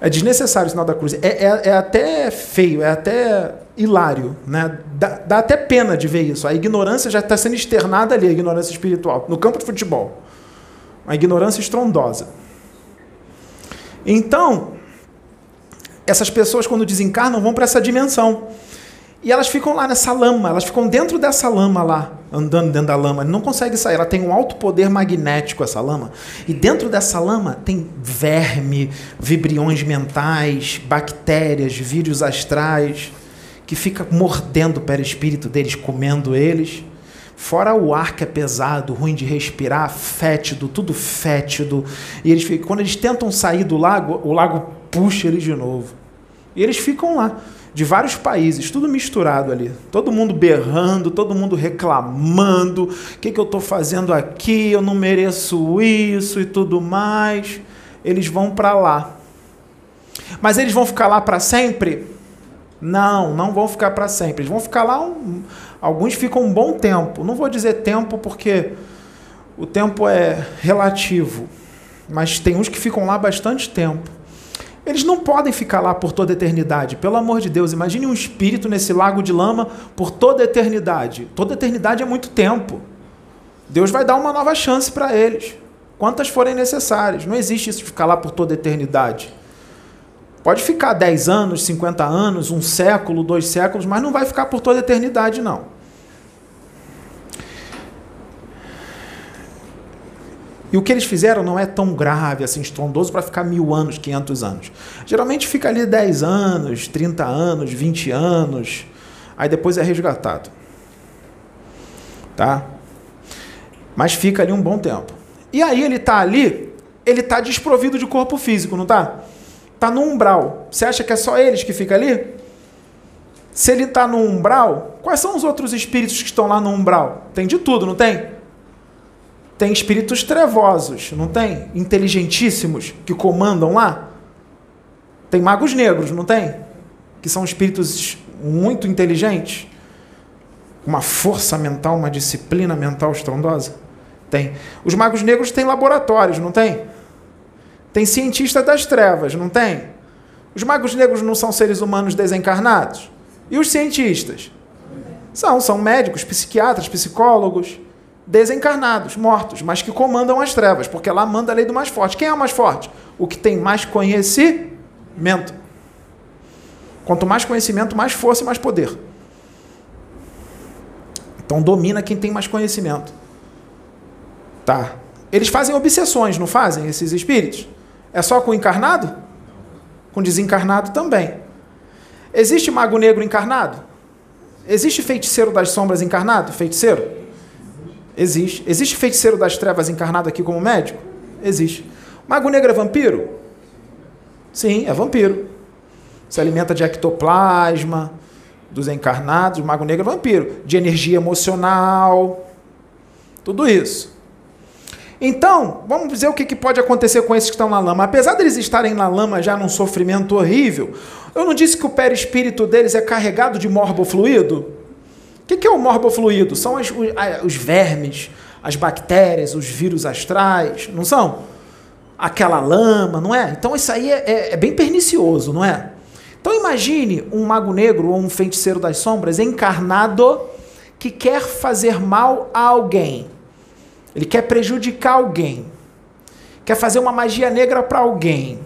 É desnecessário o sinal da cruz. É, é, é até feio, é até hilário. Né? Dá, dá até pena de ver isso. A ignorância já está sendo externada ali, a ignorância espiritual, no campo de futebol. Uma ignorância estrondosa. Então, essas pessoas, quando desencarnam, vão para essa dimensão. E elas ficam lá nessa lama, elas ficam dentro dessa lama lá, andando dentro da lama. Não consegue sair, ela tem um alto poder magnético, essa lama. E dentro dessa lama tem verme, vibriões mentais, bactérias, vírus astrais, que fica mordendo o perispírito deles, comendo eles. Fora o ar que é pesado, ruim de respirar, fétido, tudo fétido. E eles ficam, quando eles tentam sair do lago, o lago puxa eles de novo. E eles ficam lá de vários países, tudo misturado ali. Todo mundo berrando, todo mundo reclamando: o que, que eu estou fazendo aqui? Eu não mereço isso e tudo mais. Eles vão para lá. Mas eles vão ficar lá para sempre? Não, não vão ficar para sempre. Eles vão ficar lá. Um, alguns ficam um bom tempo. Não vou dizer tempo porque o tempo é relativo. Mas tem uns que ficam lá bastante tempo. Eles não podem ficar lá por toda a eternidade. Pelo amor de Deus, imagine um espírito nesse lago de lama por toda a eternidade. Toda a eternidade é muito tempo. Deus vai dar uma nova chance para eles, quantas forem necessárias. Não existe isso de ficar lá por toda a eternidade. Pode ficar 10 anos, 50 anos, um século, dois séculos, mas não vai ficar por toda a eternidade, não. E o que eles fizeram não é tão grave, assim, estrondoso para ficar mil anos, 500 anos. Geralmente fica ali 10 anos, 30 anos, 20 anos, aí depois é resgatado. Tá? Mas fica ali um bom tempo. E aí ele está ali, ele está desprovido de corpo físico, não está? Está no umbral. Você acha que é só eles que fica ali? Se ele está no umbral, quais são os outros espíritos que estão lá no umbral? Tem de tudo, não tem? Tem espíritos trevosos, não tem? Inteligentíssimos que comandam lá. Tem magos negros, não tem? Que são espíritos muito inteligentes, uma força mental, uma disciplina mental estrondosa. Tem. Os magos negros têm laboratórios, não tem? Tem cientista das trevas, não tem? Os magos negros não são seres humanos desencarnados? E os cientistas? São, são médicos, psiquiatras, psicólogos, desencarnados, mortos, mas que comandam as trevas, porque lá manda a lei do mais forte. Quem é o mais forte? O que tem mais conhecimento. Quanto mais conhecimento, mais força e mais poder. Então domina quem tem mais conhecimento. Tá. Eles fazem obsessões, não fazem, esses espíritos? É só com encarnado? Com desencarnado também. Existe mago negro encarnado? Existe feiticeiro das sombras encarnado? Feiticeiro? Existe. Existe feiticeiro das trevas encarnado aqui como médico? Existe. Mago negro é vampiro? Sim, é vampiro. Se alimenta de ectoplasma dos encarnados. O mago negro é vampiro. De energia emocional. Tudo isso. Então, vamos dizer o que, pode acontecer com esses que estão na lama. Apesar deles estarem na lama já num sofrimento horrível, eu não disse que o perispírito deles é carregado de morbofluido? O que, é o morbofluido? São as, os, os vermes, as bactérias, os vírus astrais, não são? Aquela lama, não é? Então isso aí é, é, é bem pernicioso, não é? Então imagine um mago negro ou um feiticeiro das sombras encarnado que quer fazer mal a alguém. Ele quer prejudicar alguém. Quer fazer uma magia negra para alguém.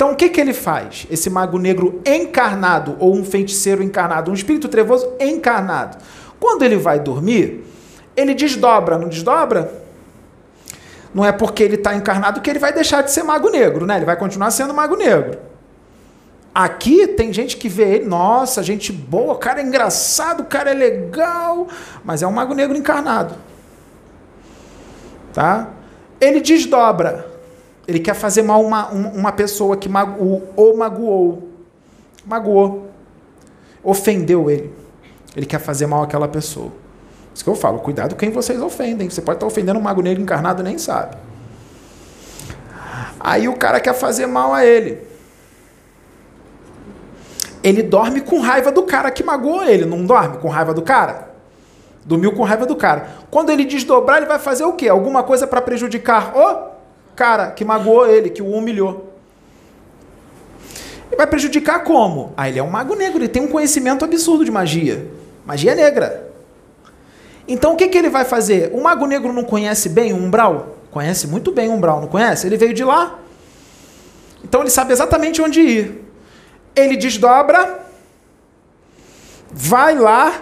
Então o que, que ele faz? Esse mago negro encarnado, ou um feiticeiro encarnado, um espírito trevoso encarnado. Quando ele vai dormir, ele desdobra, não desdobra? Não é porque ele está encarnado que ele vai deixar de ser mago negro, né? Ele vai continuar sendo mago negro. Aqui tem gente que vê ele, nossa, gente boa, cara é engraçado, cara é legal, mas é um mago negro encarnado. Tá? Ele desdobra. Ele quer fazer mal uma, uma pessoa que magoou, ou magoou. Magoou. Ofendeu ele. Ele quer fazer mal àquela pessoa. Isso que eu falo, cuidado quem vocês ofendem. Você pode estar ofendendo um mago negro encarnado nem sabe. Aí o cara quer fazer mal a ele. Ele dorme com raiva do cara que magoou ele, não dorme com raiva do cara? Dormiu com raiva do cara. Quando ele desdobrar, ele vai fazer o quê? Alguma coisa para prejudicar o cara que magoou ele, que o humilhou. Ele vai prejudicar como? Ah, ele é um mago negro, ele tem um conhecimento absurdo de magia. Magia negra. Então o que, que ele vai fazer? O mago negro não conhece bem o umbral? Conhece muito bem o umbral, não conhece? Ele veio de lá. Então ele sabe exatamente onde ir. Ele desdobra, vai lá,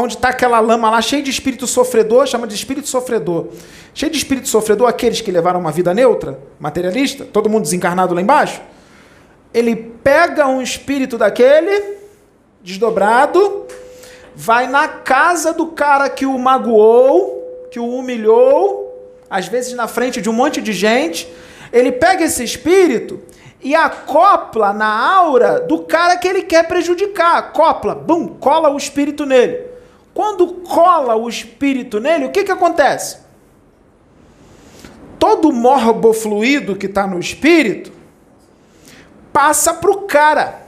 onde está aquela lama lá cheia de espírito sofredor, chama de espírito sofredor. Cheio de espírito sofredor, aqueles que levaram uma vida neutra, materialista, todo mundo desencarnado lá embaixo. Ele pega um espírito daquele, desdobrado, vai na casa do cara que o magoou, que o humilhou, às vezes na frente de um monte de gente. Ele pega esse espírito e acopla na aura do cara que ele quer prejudicar. Acopla, bum, cola o espírito nele. Quando cola o espírito nele, o que, que acontece? Todo o morbofluido que está no espírito passa para o cara.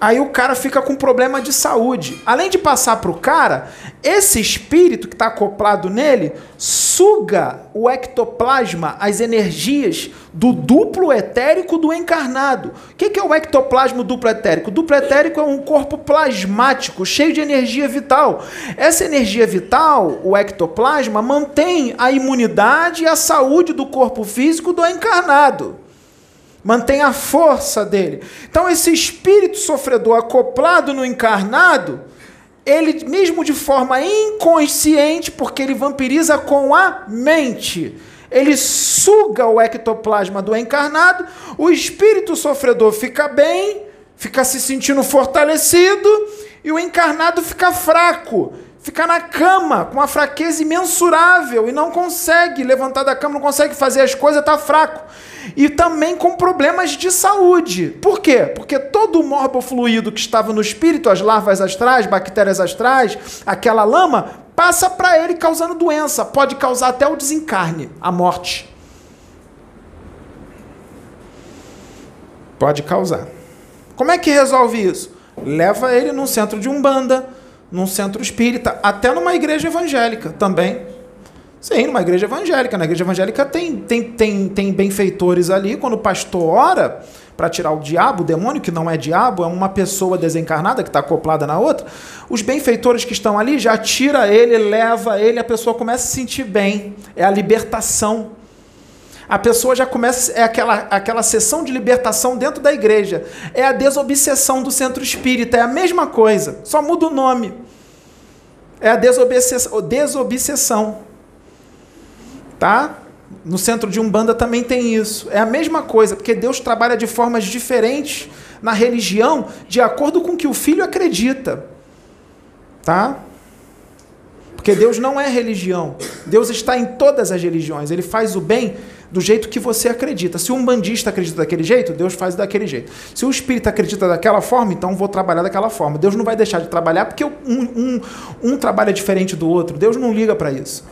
Aí o cara fica com problema de saúde. Além de passar para o cara, esse espírito que está acoplado nele suga o ectoplasma, as energias do duplo etérico do encarnado. O que é o ectoplasma duplo etérico? O duplo etérico é um corpo plasmático, cheio de energia vital. Essa energia vital, o ectoplasma, mantém a imunidade e a saúde do corpo físico do encarnado mantém a força dele. Então, esse espírito sofredor acoplado no encarnado, ele, mesmo de forma inconsciente, porque ele vampiriza com a mente, ele suga o ectoplasma do encarnado, o espírito sofredor fica bem, fica se sentindo fortalecido, e o encarnado fica fraco, fica na cama com uma fraqueza imensurável e não consegue levantar da cama, não consegue fazer as coisas, está fraco e também com problemas de saúde. Por quê? Porque todo o morbofluido que estava no espírito, as larvas astrais, bactérias astrais, aquela lama, passa para ele causando doença, pode causar até o desencarne, a morte. Pode causar. Como é que resolve isso? Leva ele num centro de umbanda, num centro espírita, até numa igreja evangélica também. Sim, numa igreja evangélica. Na igreja evangélica tem, tem, tem, tem benfeitores ali, quando o pastor ora para tirar o diabo, o demônio, que não é diabo, é uma pessoa desencarnada que está acoplada na outra. Os benfeitores que estão ali já tira ele, leva ele, a pessoa começa a se sentir bem. É a libertação. A pessoa já começa, é aquela, aquela sessão de libertação dentro da igreja. É a desobsessão do centro espírita, é a mesma coisa, só muda o nome. É a desobsessão. desobsessão. Tá? No centro de Umbanda também tem isso. É a mesma coisa, porque Deus trabalha de formas diferentes na religião de acordo com o que o filho acredita. Tá? Porque Deus não é religião. Deus está em todas as religiões. Ele faz o bem do jeito que você acredita. Se um bandista acredita daquele jeito, Deus faz daquele jeito. Se o espírito acredita daquela forma, então vou trabalhar daquela forma. Deus não vai deixar de trabalhar porque um, um, um trabalha diferente do outro. Deus não liga para isso.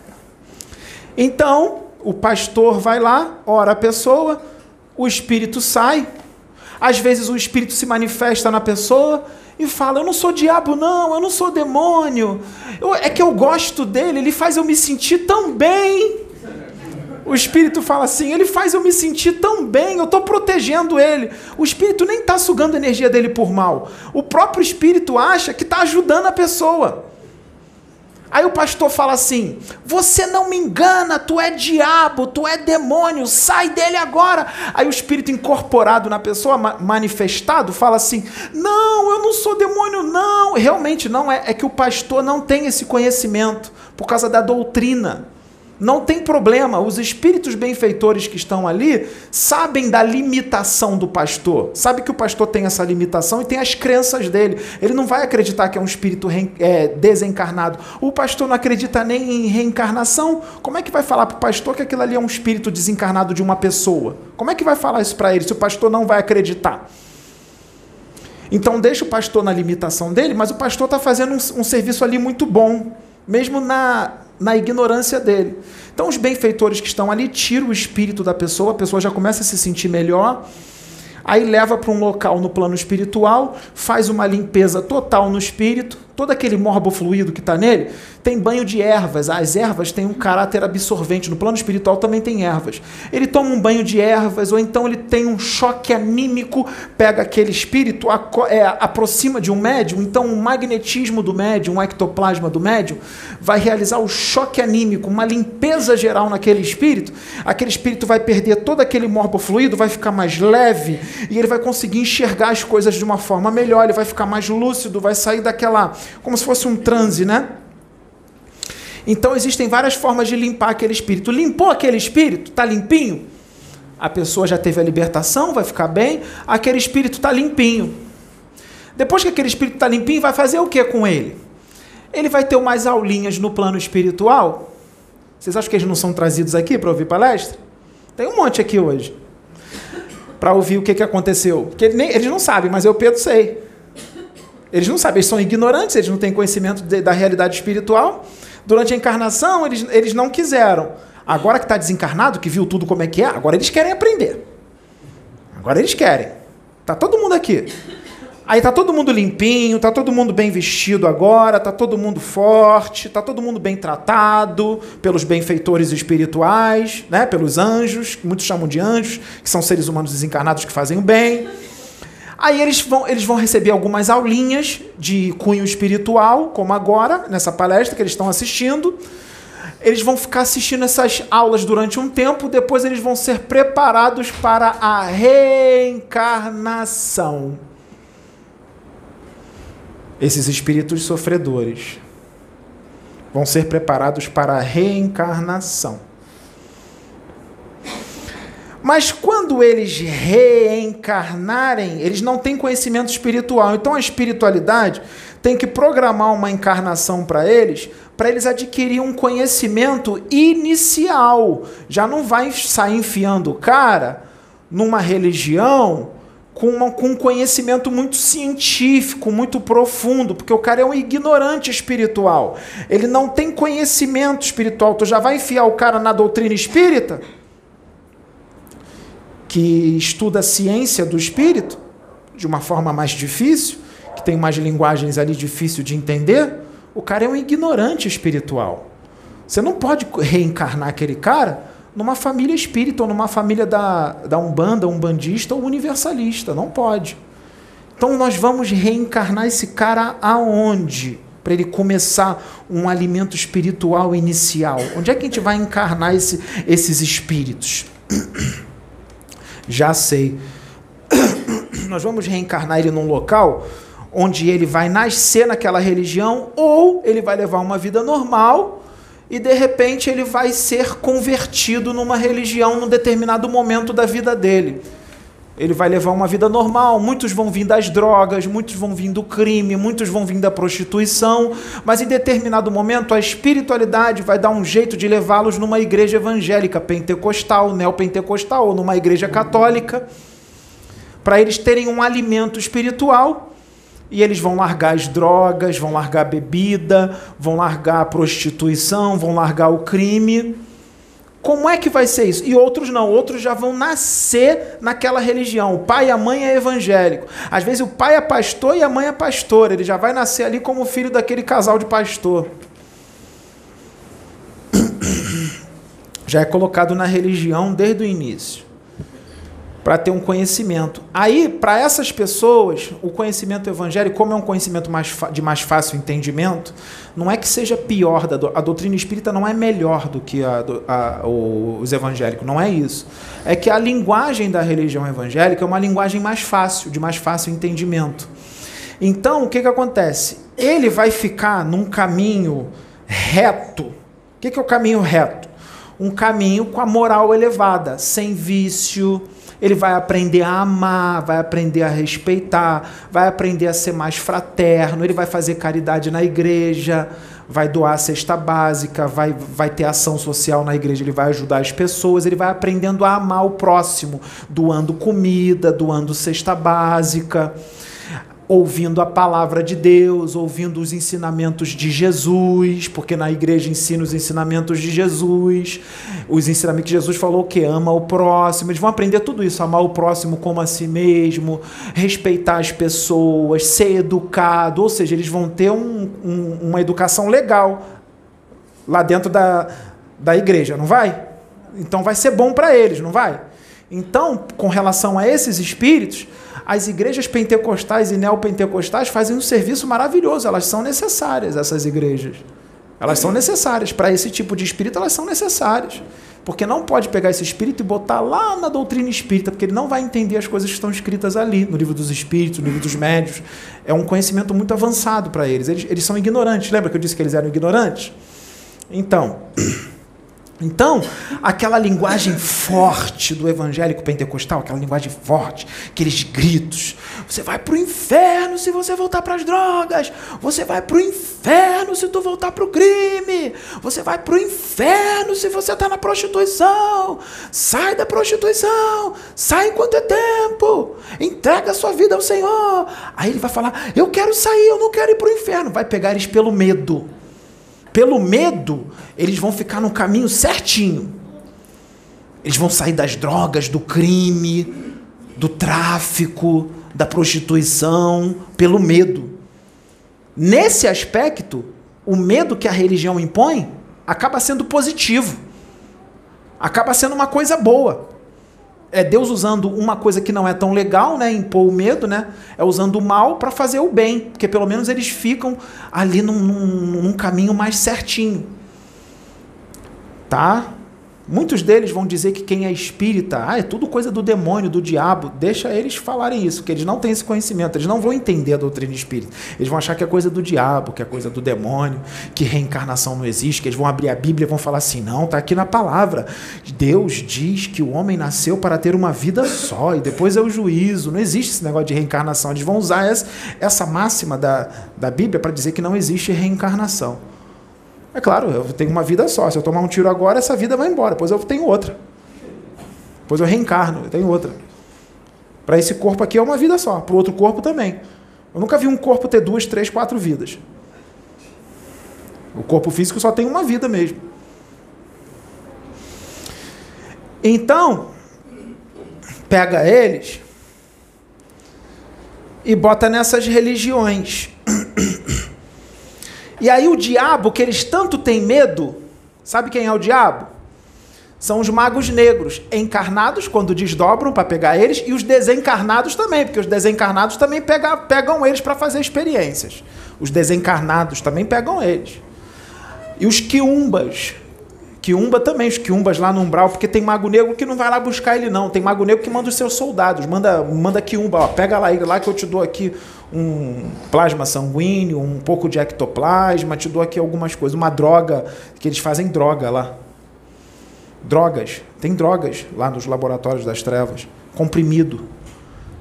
Então, o pastor vai lá, ora a pessoa, o espírito sai. Às vezes o espírito se manifesta na pessoa e fala: Eu não sou diabo, não, eu não sou demônio. Eu, é que eu gosto dele, ele faz eu me sentir tão bem. O espírito fala assim: ele faz eu me sentir tão bem, eu estou protegendo ele. O espírito nem está sugando a energia dele por mal. O próprio espírito acha que está ajudando a pessoa. Aí o pastor fala assim: Você não me engana, tu é diabo, tu é demônio, sai dele agora. Aí o espírito incorporado na pessoa, manifestado, fala assim: Não, eu não sou demônio, não. Realmente não é. É que o pastor não tem esse conhecimento por causa da doutrina. Não tem problema, os espíritos benfeitores que estão ali sabem da limitação do pastor, sabe que o pastor tem essa limitação e tem as crenças dele. Ele não vai acreditar que é um espírito é, desencarnado. O pastor não acredita nem em reencarnação. Como é que vai falar para o pastor que aquilo ali é um espírito desencarnado de uma pessoa? Como é que vai falar isso para ele se o pastor não vai acreditar? Então deixa o pastor na limitação dele, mas o pastor está fazendo um, um serviço ali muito bom, mesmo na na ignorância dele. Então, os benfeitores que estão ali tiram o espírito da pessoa, a pessoa já começa a se sentir melhor, aí leva para um local no plano espiritual, faz uma limpeza total no espírito, todo aquele morbo fluido que está nele, tem banho de ervas. As ervas têm um caráter absorvente. No plano espiritual também tem ervas. Ele toma um banho de ervas, ou então ele tem um choque anímico, pega aquele espírito, é, aproxima de um médium, então um magnetismo do médium, um ectoplasma do médium, vai realizar o choque anímico, uma limpeza geral naquele espírito. Aquele espírito vai perder todo aquele morbo fluido, vai ficar mais leve e ele vai conseguir enxergar as coisas de uma forma melhor, ele vai ficar mais lúcido, vai sair daquela como se fosse um transe, né? Então existem várias formas de limpar aquele espírito. Limpou aquele espírito? Está limpinho? A pessoa já teve a libertação, vai ficar bem. Aquele espírito está limpinho. Depois que aquele espírito está limpinho, vai fazer o que com ele? Ele vai ter umas aulinhas no plano espiritual. Vocês acham que eles não são trazidos aqui para ouvir palestra? Tem um monte aqui hoje. Para ouvir o que, que aconteceu. Porque eles não sabem, mas eu, Pedro, sei. Eles não sabem, eles são ignorantes, eles não têm conhecimento de, da realidade espiritual. Durante a encarnação, eles, eles não quiseram. Agora que está desencarnado, que viu tudo como é que é, agora eles querem aprender. Agora eles querem. Tá todo mundo aqui. Aí tá todo mundo limpinho, tá todo mundo bem vestido agora, tá todo mundo forte, tá todo mundo bem tratado pelos benfeitores espirituais, né? Pelos anjos, que muitos chamam de anjos, que são seres humanos desencarnados que fazem o bem. Aí eles vão, eles vão receber algumas aulinhas de cunho espiritual, como agora, nessa palestra que eles estão assistindo. Eles vão ficar assistindo essas aulas durante um tempo, depois eles vão ser preparados para a reencarnação. Esses espíritos sofredores vão ser preparados para a reencarnação. Mas quando eles reencarnarem, eles não têm conhecimento espiritual. Então a espiritualidade tem que programar uma encarnação para eles, para eles adquirirem um conhecimento inicial. Já não vai sair enfiando o cara numa religião com, uma, com um conhecimento muito científico, muito profundo, porque o cara é um ignorante espiritual. Ele não tem conhecimento espiritual. Tu já vai enfiar o cara na doutrina espírita? Que estuda a ciência do espírito de uma forma mais difícil, que tem umas linguagens ali difícil de entender, o cara é um ignorante espiritual. Você não pode reencarnar aquele cara numa família espírita ou numa família da, da Umbanda, umbandista ou universalista. Não pode. Então nós vamos reencarnar esse cara aonde? Para ele começar um alimento espiritual inicial. Onde é que a gente vai encarnar esse, esses espíritos? Já sei. Nós vamos reencarnar ele num local onde ele vai nascer naquela religião ou ele vai levar uma vida normal e de repente ele vai ser convertido numa religião num determinado momento da vida dele. Ele vai levar uma vida normal, muitos vão vir das drogas, muitos vão vir do crime, muitos vão vir da prostituição, mas em determinado momento a espiritualidade vai dar um jeito de levá-los numa igreja evangélica, pentecostal, neopentecostal ou numa igreja católica, para eles terem um alimento espiritual. E eles vão largar as drogas, vão largar a bebida, vão largar a prostituição, vão largar o crime. Como é que vai ser isso? E outros não, outros já vão nascer naquela religião. O pai e a mãe é evangélico. Às vezes o pai é pastor e a mãe é pastora. Ele já vai nascer ali como filho daquele casal de pastor. Já é colocado na religião desde o início para ter um conhecimento. Aí, para essas pessoas, o conhecimento evangélico, como é um conhecimento mais de mais fácil entendimento, não é que seja pior, da do, a doutrina espírita não é melhor do que a, a, os evangélicos, não é isso. É que a linguagem da religião evangélica é uma linguagem mais fácil, de mais fácil entendimento. Então, o que, que acontece? Ele vai ficar num caminho reto. O que, que é o caminho reto? Um caminho com a moral elevada, sem vício, ele vai aprender a amar, vai aprender a respeitar, vai aprender a ser mais fraterno, ele vai fazer caridade na igreja, vai doar a cesta básica, vai, vai ter ação social na igreja, ele vai ajudar as pessoas, ele vai aprendendo a amar o próximo, doando comida, doando cesta básica ouvindo a palavra de Deus, ouvindo os ensinamentos de Jesus, porque na igreja ensina os ensinamentos de Jesus, os ensinamentos que Jesus falou que ama o próximo, eles vão aprender tudo isso, amar o próximo como a si mesmo, respeitar as pessoas, ser educado, ou seja, eles vão ter um, um, uma educação legal lá dentro da, da igreja, não vai? Então vai ser bom para eles, não vai? Então, com relação a esses espíritos, as igrejas pentecostais e neopentecostais fazem um serviço maravilhoso, elas são necessárias, essas igrejas. Elas são necessárias. Para esse tipo de espírito, elas são necessárias. Porque não pode pegar esse espírito e botar lá na doutrina espírita, porque ele não vai entender as coisas que estão escritas ali, no livro dos espíritos, no livro dos médios. É um conhecimento muito avançado para eles. eles. Eles são ignorantes. Lembra que eu disse que eles eram ignorantes? Então. Então, aquela linguagem forte do evangélico pentecostal, aquela linguagem forte, aqueles gritos: você vai para o inferno se você voltar para as drogas, você vai para o inferno se tu voltar para o crime, você vai para o inferno se você está na prostituição, sai da prostituição, sai enquanto é tempo, entrega a sua vida ao Senhor. Aí ele vai falar: eu quero sair, eu não quero ir para o inferno. Vai pegar eles pelo medo pelo medo, eles vão ficar no caminho certinho. Eles vão sair das drogas, do crime, do tráfico, da prostituição, pelo medo. Nesse aspecto, o medo que a religião impõe acaba sendo positivo. Acaba sendo uma coisa boa é Deus usando uma coisa que não é tão legal, né, impor o medo, né, é usando o mal para fazer o bem, porque pelo menos eles ficam ali num, num, num caminho mais certinho, tá? Muitos deles vão dizer que quem é espírita, ah, é tudo coisa do demônio, do diabo. Deixa eles falarem isso, porque eles não têm esse conhecimento, eles não vão entender a doutrina espírita. Eles vão achar que é coisa do diabo, que é coisa do demônio, que reencarnação não existe, que eles vão abrir a Bíblia e vão falar assim: não, está aqui na palavra. Deus diz que o homem nasceu para ter uma vida só e depois é o juízo. Não existe esse negócio de reencarnação. Eles vão usar essa, essa máxima da, da Bíblia para dizer que não existe reencarnação. É claro, eu tenho uma vida só. Se eu tomar um tiro agora, essa vida vai embora. Depois eu tenho outra. Depois eu reencarno, eu tenho outra. Para esse corpo aqui é uma vida só. Para o outro corpo também. Eu nunca vi um corpo ter duas, três, quatro vidas. O corpo físico só tem uma vida mesmo. Então, pega eles e bota nessas religiões. E aí o diabo, que eles tanto têm medo, sabe quem é o diabo? São os magos negros, encarnados quando desdobram para pegar eles, e os desencarnados também, porque os desencarnados também pega, pegam eles para fazer experiências. Os desencarnados também pegam eles. E os quiumbas, Quiumba também, os quiumbas lá no umbral, porque tem mago negro que não vai lá buscar ele, não. Tem mago negro que manda os seus soldados, manda, manda quiumba, ó, pega lá, lá que eu te dou aqui um plasma sanguíneo, um pouco de ectoplasma, te dou aqui algumas coisas, uma droga, que eles fazem droga lá. Drogas, tem drogas lá nos laboratórios das trevas, comprimido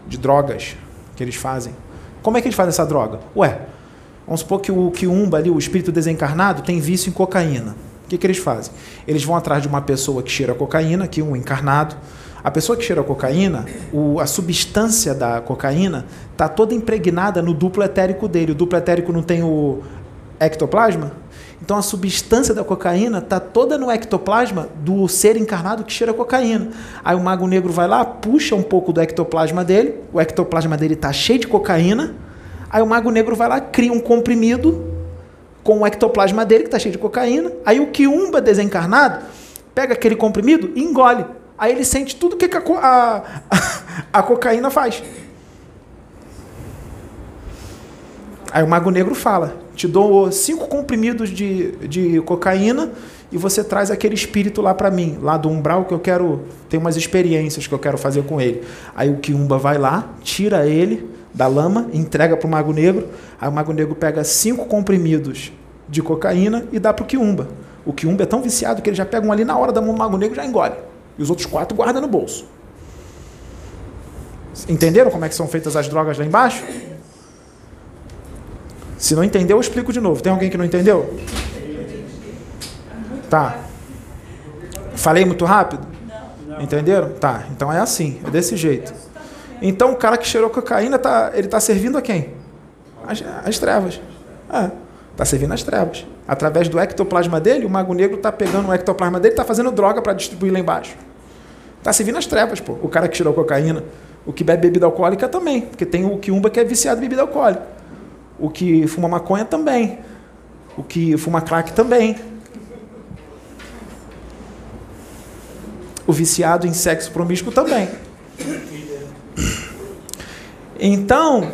de drogas que eles fazem. Como é que eles fazem essa droga? Ué, vamos supor que o quiumba ali, o espírito desencarnado, tem vício em cocaína. O que, que eles fazem? Eles vão atrás de uma pessoa que cheira cocaína, que um encarnado. A pessoa que cheira cocaína, o, a substância da cocaína está toda impregnada no duplo etérico dele. O duplo etérico não tem o ectoplasma? Então a substância da cocaína está toda no ectoplasma do ser encarnado que cheira cocaína. Aí o mago negro vai lá, puxa um pouco do ectoplasma dele, o ectoplasma dele está cheio de cocaína. Aí o mago negro vai lá, cria um comprimido com o ectoplasma dele, que está cheio de cocaína. Aí o quiumba desencarnado pega aquele comprimido e engole. Aí ele sente tudo que, a, a, a, cocaína faz. Aí o Mago Negro fala: te dou cinco comprimidos de, de cocaína e você traz aquele espírito lá para mim, lá do umbral que eu quero. Tem umas experiências que eu quero fazer com ele. Aí o Quiumba vai lá, tira ele da lama, entrega para o Mago Negro. Aí o Mago Negro pega cinco comprimidos de cocaína e dá para o Quiumba. O Quiumba é tão viciado que ele já pega um ali na hora da mão do Mago Negro e já engole. E os outros quatro guarda no bolso. Entenderam como é que são feitas as drogas lá embaixo? Se não entendeu, eu explico de novo. Tem alguém que não entendeu? Tá. Falei muito rápido? Entenderam? Tá. Então é assim, é desse jeito. Então o cara que cheirou cocaína, tá, ele está servindo a quem? As, as trevas. É, está servindo as trevas. Através do ectoplasma dele, o mago negro está pegando o ectoplasma dele, está fazendo droga para distribuir lá embaixo. Está servindo as trevas, pô. O cara que cheirou cocaína. O que bebe bebida alcoólica também, porque tem o quiumba que é viciado em bebida alcoólica. O que fuma maconha também. O que fuma crack também. O viciado em sexo promíscuo também. Então,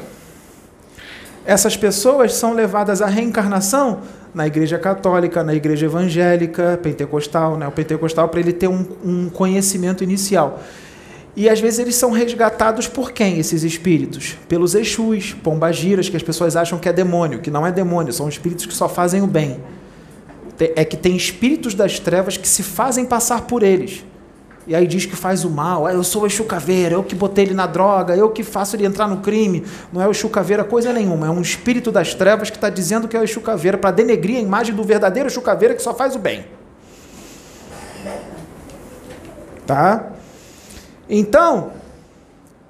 essas pessoas são levadas à reencarnação na igreja católica, na igreja evangélica, pentecostal, né? o pentecostal para ele ter um, um, conhecimento inicial. E às vezes eles são resgatados por quem, esses espíritos? Pelos Exus, pombagiras, que as pessoas acham que é demônio, que não é demônio, são espíritos que só fazem o bem. É que tem espíritos das trevas que se fazem passar por eles. E aí diz que faz o mal. Ah, eu sou o Exu Caveira, eu que botei ele na droga, eu que faço ele entrar no crime. Não é o Exu Caveira coisa nenhuma. É um espírito das trevas que está dizendo que é o Exu Caveira para denegrir a imagem do verdadeiro Exu Caveira que só faz o bem. Tá? Então,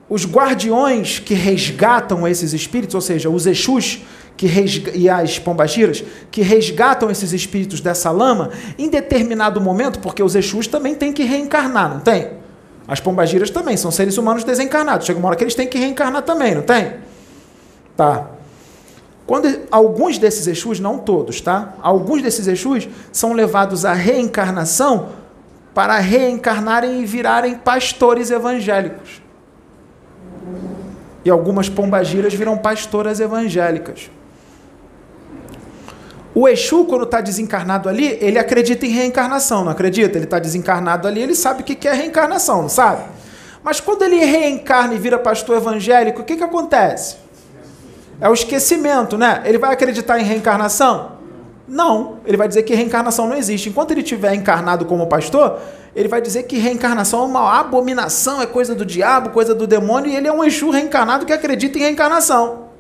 os guardiões que resgatam esses espíritos, ou seja, os Exus, que resga, e as pombagiras que resgatam esses espíritos dessa lama em determinado momento, porque os Exus também têm que reencarnar, não tem? As pombagiras também são seres humanos desencarnados. Chega uma hora que eles têm que reencarnar também, não tem? Tá. Quando alguns desses Exus, não todos, tá? Alguns desses Exus são levados à reencarnação para reencarnarem e virarem pastores evangélicos. E algumas pombagiras viram pastoras evangélicas. O Exu, quando está desencarnado ali, ele acredita em reencarnação, não acredita? Ele está desencarnado ali, ele sabe o que é reencarnação, não sabe? Mas quando ele reencarna e vira pastor evangélico, o que, que acontece? É o esquecimento, né? Ele vai acreditar em reencarnação? Não. Ele vai dizer que reencarnação não existe. Enquanto ele estiver encarnado como pastor, ele vai dizer que reencarnação é uma abominação, é coisa do diabo, coisa do demônio, e ele é um Exu reencarnado que acredita em reencarnação.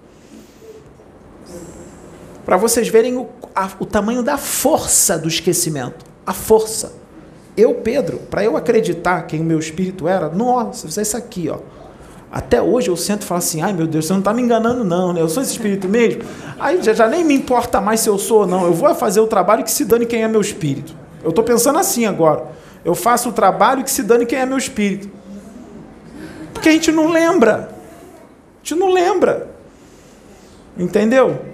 Para vocês verem o a, o tamanho da força do esquecimento. A força. Eu, Pedro, para eu acreditar quem o meu espírito era, nossa, isso é isso aqui, ó. Até hoje eu sento e falo assim, ai meu Deus, você não está me enganando não, né? Eu sou esse espírito mesmo. Aí já, já, nem me importa mais se eu sou ou não. Eu vou fazer o trabalho que se dane quem é meu espírito. Eu estou pensando assim agora. Eu faço o trabalho que se dane quem é meu espírito. Porque a gente não lembra. A gente não lembra. Entendeu?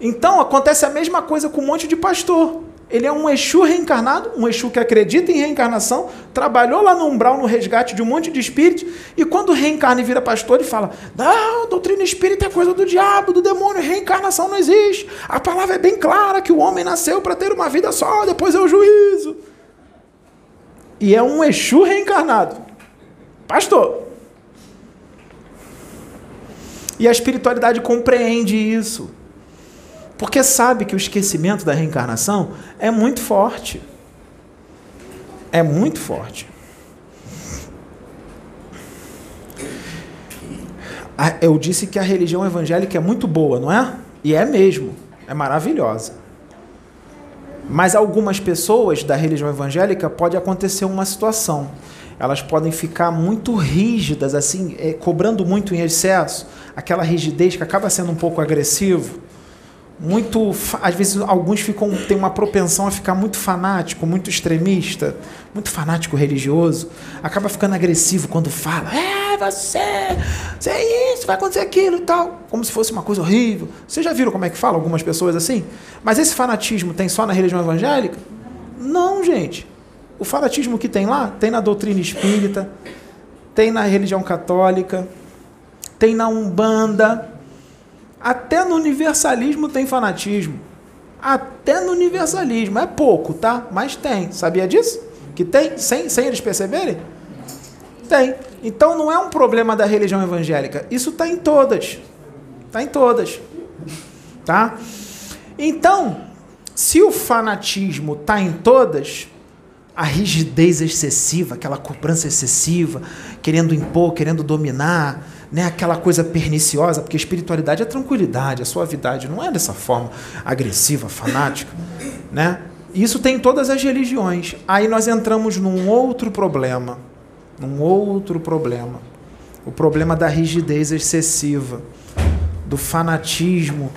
Então acontece a mesma coisa com um monte de pastor. Ele é um Exu reencarnado, um Exu que acredita em reencarnação, trabalhou lá no umbral, no resgate de um monte de espíritos, e quando reencarna e vira pastor, ele fala: Não, doutrina espírita é coisa do diabo, do demônio, reencarnação não existe. A palavra é bem clara que o homem nasceu para ter uma vida só, depois é o juízo. E é um Exu reencarnado. Pastor. E a espiritualidade compreende isso. Porque sabe que o esquecimento da reencarnação é muito forte. É muito forte. Eu disse que a religião evangélica é muito boa, não é? E é mesmo. É maravilhosa. Mas algumas pessoas da religião evangélica pode acontecer uma situação. Elas podem ficar muito rígidas, assim, é, cobrando muito em excesso, aquela rigidez que acaba sendo um pouco agressivo muito às vezes alguns ficam têm uma propensão a ficar muito fanático muito extremista muito fanático religioso acaba ficando agressivo quando fala é você você é isso vai acontecer aquilo e tal como se fosse uma coisa horrível. Vocês já viram como é que fala algumas pessoas assim? Mas esse fanatismo tem só na religião evangélica? Não gente. O fanatismo que tem lá tem na doutrina espírita tem na religião católica tem na umbanda até no universalismo tem fanatismo. Até no universalismo. É pouco, tá? Mas tem. Sabia disso? Que tem? Sem, sem eles perceberem? Tem. Então não é um problema da religião evangélica. Isso está em todas. Está em todas. Tá? Então, se o fanatismo está em todas, a rigidez excessiva, aquela cobrança excessiva, querendo impor, querendo dominar, né, aquela coisa perniciosa, porque espiritualidade é tranquilidade, é suavidade, não é dessa forma agressiva, fanática, né? Isso tem em todas as religiões. Aí nós entramos num outro problema, num outro problema. O problema da rigidez excessiva, do fanatismo.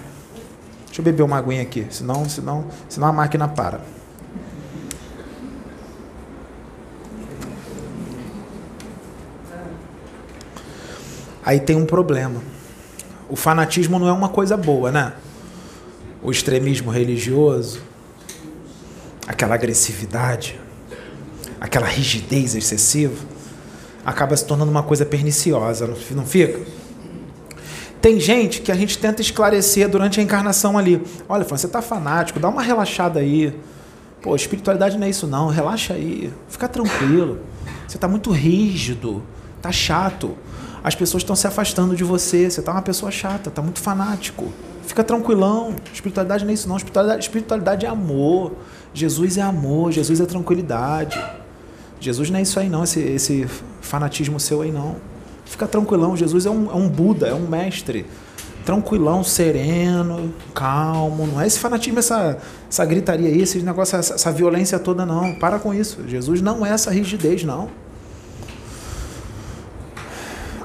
Deixa eu beber uma aguinha aqui, senão, senão, senão a máquina para. Aí tem um problema. O fanatismo não é uma coisa boa, né? O extremismo religioso, aquela agressividade, aquela rigidez excessiva, acaba se tornando uma coisa perniciosa, não fica? Tem gente que a gente tenta esclarecer durante a encarnação ali. Olha, você está fanático, dá uma relaxada aí. Pô, espiritualidade não é isso não, relaxa aí, fica tranquilo. Você está muito rígido, tá chato as pessoas estão se afastando de você, você está uma pessoa chata, está muito fanático. Fica tranquilão. Espiritualidade não é isso, não. Espiritualidade, espiritualidade é amor. Jesus é amor, Jesus é tranquilidade. Jesus não é isso aí, não, esse, esse fanatismo seu aí, não. Fica tranquilão. Jesus é um, é um Buda, é um mestre. Tranquilão, sereno, calmo. Não é esse fanatismo, essa, essa gritaria aí, esse negócio, essa, essa violência toda, não. Para com isso. Jesus não é essa rigidez, não.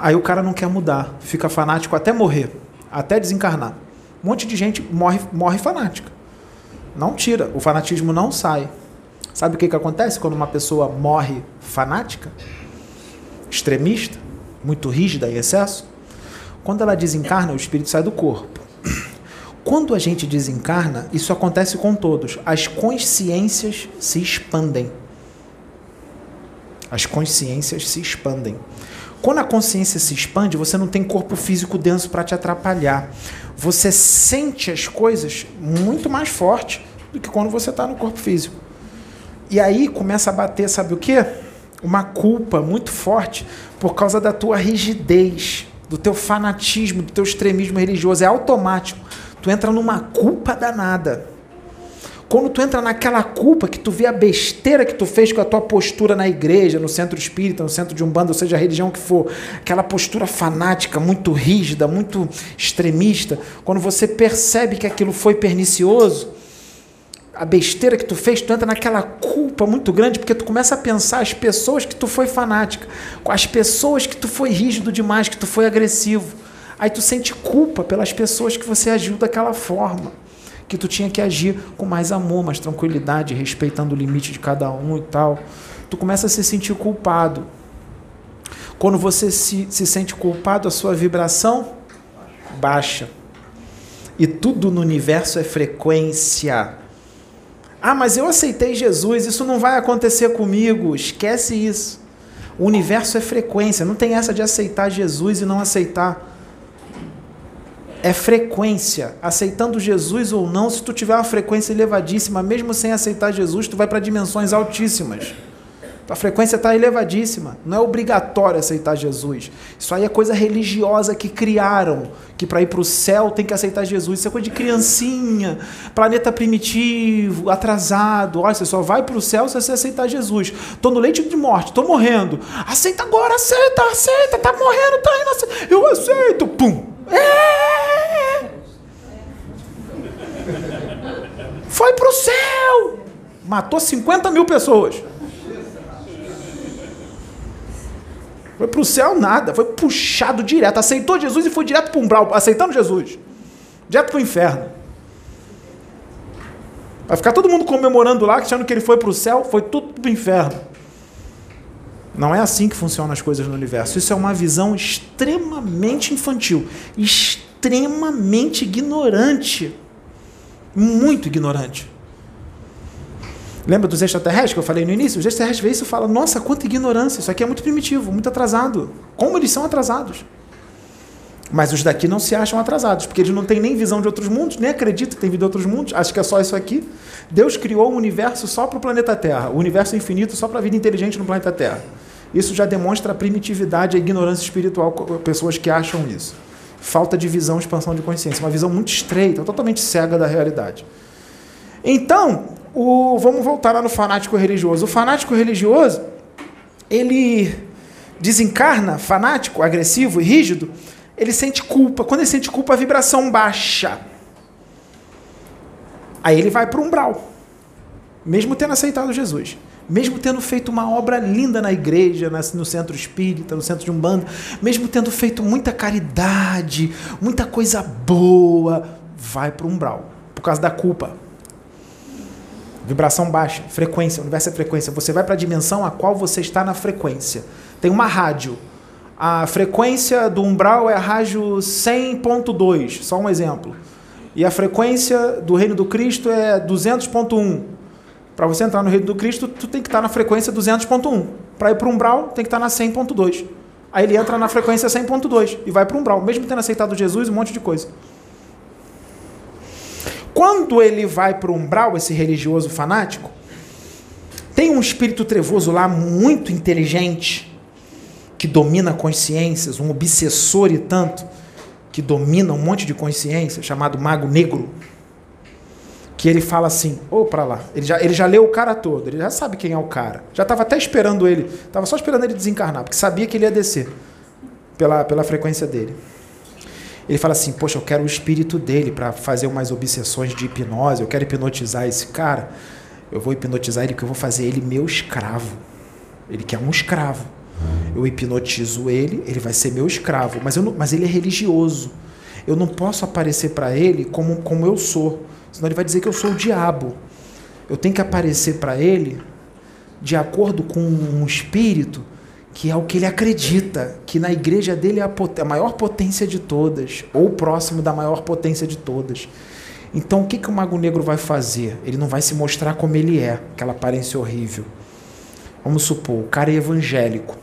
Aí o cara não quer mudar, fica fanático até morrer, até desencarnar. Um monte de gente morre, morre fanática. Não tira, o fanatismo não sai. Sabe o que, que acontece quando uma pessoa morre fanática? Extremista, muito rígida em excesso? Quando ela desencarna, o espírito sai do corpo. Quando a gente desencarna, isso acontece com todos. As consciências se expandem. As consciências se expandem. Quando a consciência se expande, você não tem corpo físico denso para te atrapalhar. Você sente as coisas muito mais forte do que quando você está no corpo físico. E aí começa a bater, sabe o quê? Uma culpa muito forte por causa da tua rigidez, do teu fanatismo, do teu extremismo religioso. É automático. Tu entra numa culpa danada. Quando tu entra naquela culpa que tu vê a besteira que tu fez com a tua postura na igreja, no centro espírita, no centro de umbanda, ou seja, a religião que for, aquela postura fanática, muito rígida, muito extremista, quando você percebe que aquilo foi pernicioso, a besteira que tu fez, tu entra naquela culpa muito grande, porque tu começa a pensar as pessoas que tu foi fanática, com as pessoas que tu foi rígido demais, que tu foi agressivo. Aí tu sente culpa pelas pessoas que você agiu daquela forma que tu tinha que agir com mais amor, mais tranquilidade, respeitando o limite de cada um e tal. Tu começa a se sentir culpado. Quando você se, se sente culpado, a sua vibração baixa. E tudo no universo é frequência. Ah, mas eu aceitei Jesus, isso não vai acontecer comigo. Esquece isso. O universo é frequência, não tem essa de aceitar Jesus e não aceitar. É frequência. Aceitando Jesus ou não, se tu tiver uma frequência elevadíssima, mesmo sem aceitar Jesus, tu vai para dimensões altíssimas. A frequência está elevadíssima. Não é obrigatório aceitar Jesus. Isso aí é coisa religiosa que criaram. Que para ir para o céu tem que aceitar Jesus. Isso é coisa de criancinha, planeta primitivo, atrasado. Olha, você só vai para o céu se você aceitar Jesus. Estou no leite de morte, estou morrendo. Aceita agora, aceita, aceita. Tá morrendo, tá indo. Aceita. Eu aceito. Pum. É! Foi para o céu. Matou 50 mil pessoas. Foi para o céu nada, foi puxado direto. Aceitou Jesus e foi direto para o umbral, aceitando Jesus. Direto para o inferno. Vai ficar todo mundo comemorando lá, achando que ele foi para o céu, foi tudo para o inferno. Não é assim que funcionam as coisas no universo. Isso é uma visão extremamente infantil, extremamente ignorante. Muito ignorante. Lembra dos extraterrestres que eu falei no início? Os extraterrestres veem isso e falam: nossa, quanta ignorância, isso aqui é muito primitivo, muito atrasado. Como eles são atrasados? Mas os daqui não se acham atrasados, porque eles não têm nem visão de outros mundos, nem acreditam que tem vida em outros mundos, acho que é só isso aqui. Deus criou o um universo só para o planeta Terra, o universo infinito só para a vida inteligente no planeta Terra. Isso já demonstra a primitividade e a ignorância espiritual, pessoas que acham isso. Falta de visão, expansão de consciência, uma visão muito estreita, totalmente cega da realidade. Então, o, vamos voltar lá no fanático religioso. O fanático religioso, ele desencarna, fanático, agressivo e rígido, ele sente culpa. Quando ele sente culpa, a vibração baixa. Aí ele vai para o umbral, mesmo tendo aceitado Jesus, mesmo tendo feito uma obra linda na igreja, no centro espírita, no centro de Umbanda, mesmo tendo feito muita caridade, muita coisa boa, vai para o umbral, por causa da culpa. Vibração baixa, frequência, o universo é frequência. Você vai para a dimensão a qual você está na frequência. Tem uma rádio. A frequência do umbral é a rádio 100.2, só um exemplo. E a frequência do reino do Cristo é 200.1. Para você entrar no reino do Cristo, tu tem que estar na frequência 200.1. Para ir para o umbral, tem que estar na 100.2. Aí ele entra na frequência 100.2 e vai para o umbral, mesmo tendo aceitado Jesus, um monte de coisa. Quando ele vai para o umbral, esse religioso fanático, tem um espírito trevoso lá muito inteligente, que domina consciências, um obsessor e tanto, que domina um monte de consciência, chamado Mago Negro, que ele fala assim, ou para lá, ele já, ele já leu o cara todo, ele já sabe quem é o cara, já estava até esperando ele, estava só esperando ele desencarnar, porque sabia que ele ia descer pela, pela frequência dele. Ele fala assim: Poxa, eu quero o espírito dele para fazer umas obsessões de hipnose, eu quero hipnotizar esse cara. Eu vou hipnotizar ele porque eu vou fazer ele meu escravo. Ele quer um escravo. Eu hipnotizo ele, ele vai ser meu escravo. Mas, eu não, mas ele é religioso. Eu não posso aparecer para ele como, como eu sou. Senão ele vai dizer que eu sou o diabo. Eu tenho que aparecer para ele de acordo com um espírito que é o que ele acredita, que na igreja dele é a, a, maior potência de todas, ou próximo da maior potência de todas. Então, o que, que o Mago Negro vai fazer? Ele não vai se mostrar como ele é, aquela aparência horrível. Vamos supor, o cara é evangélico,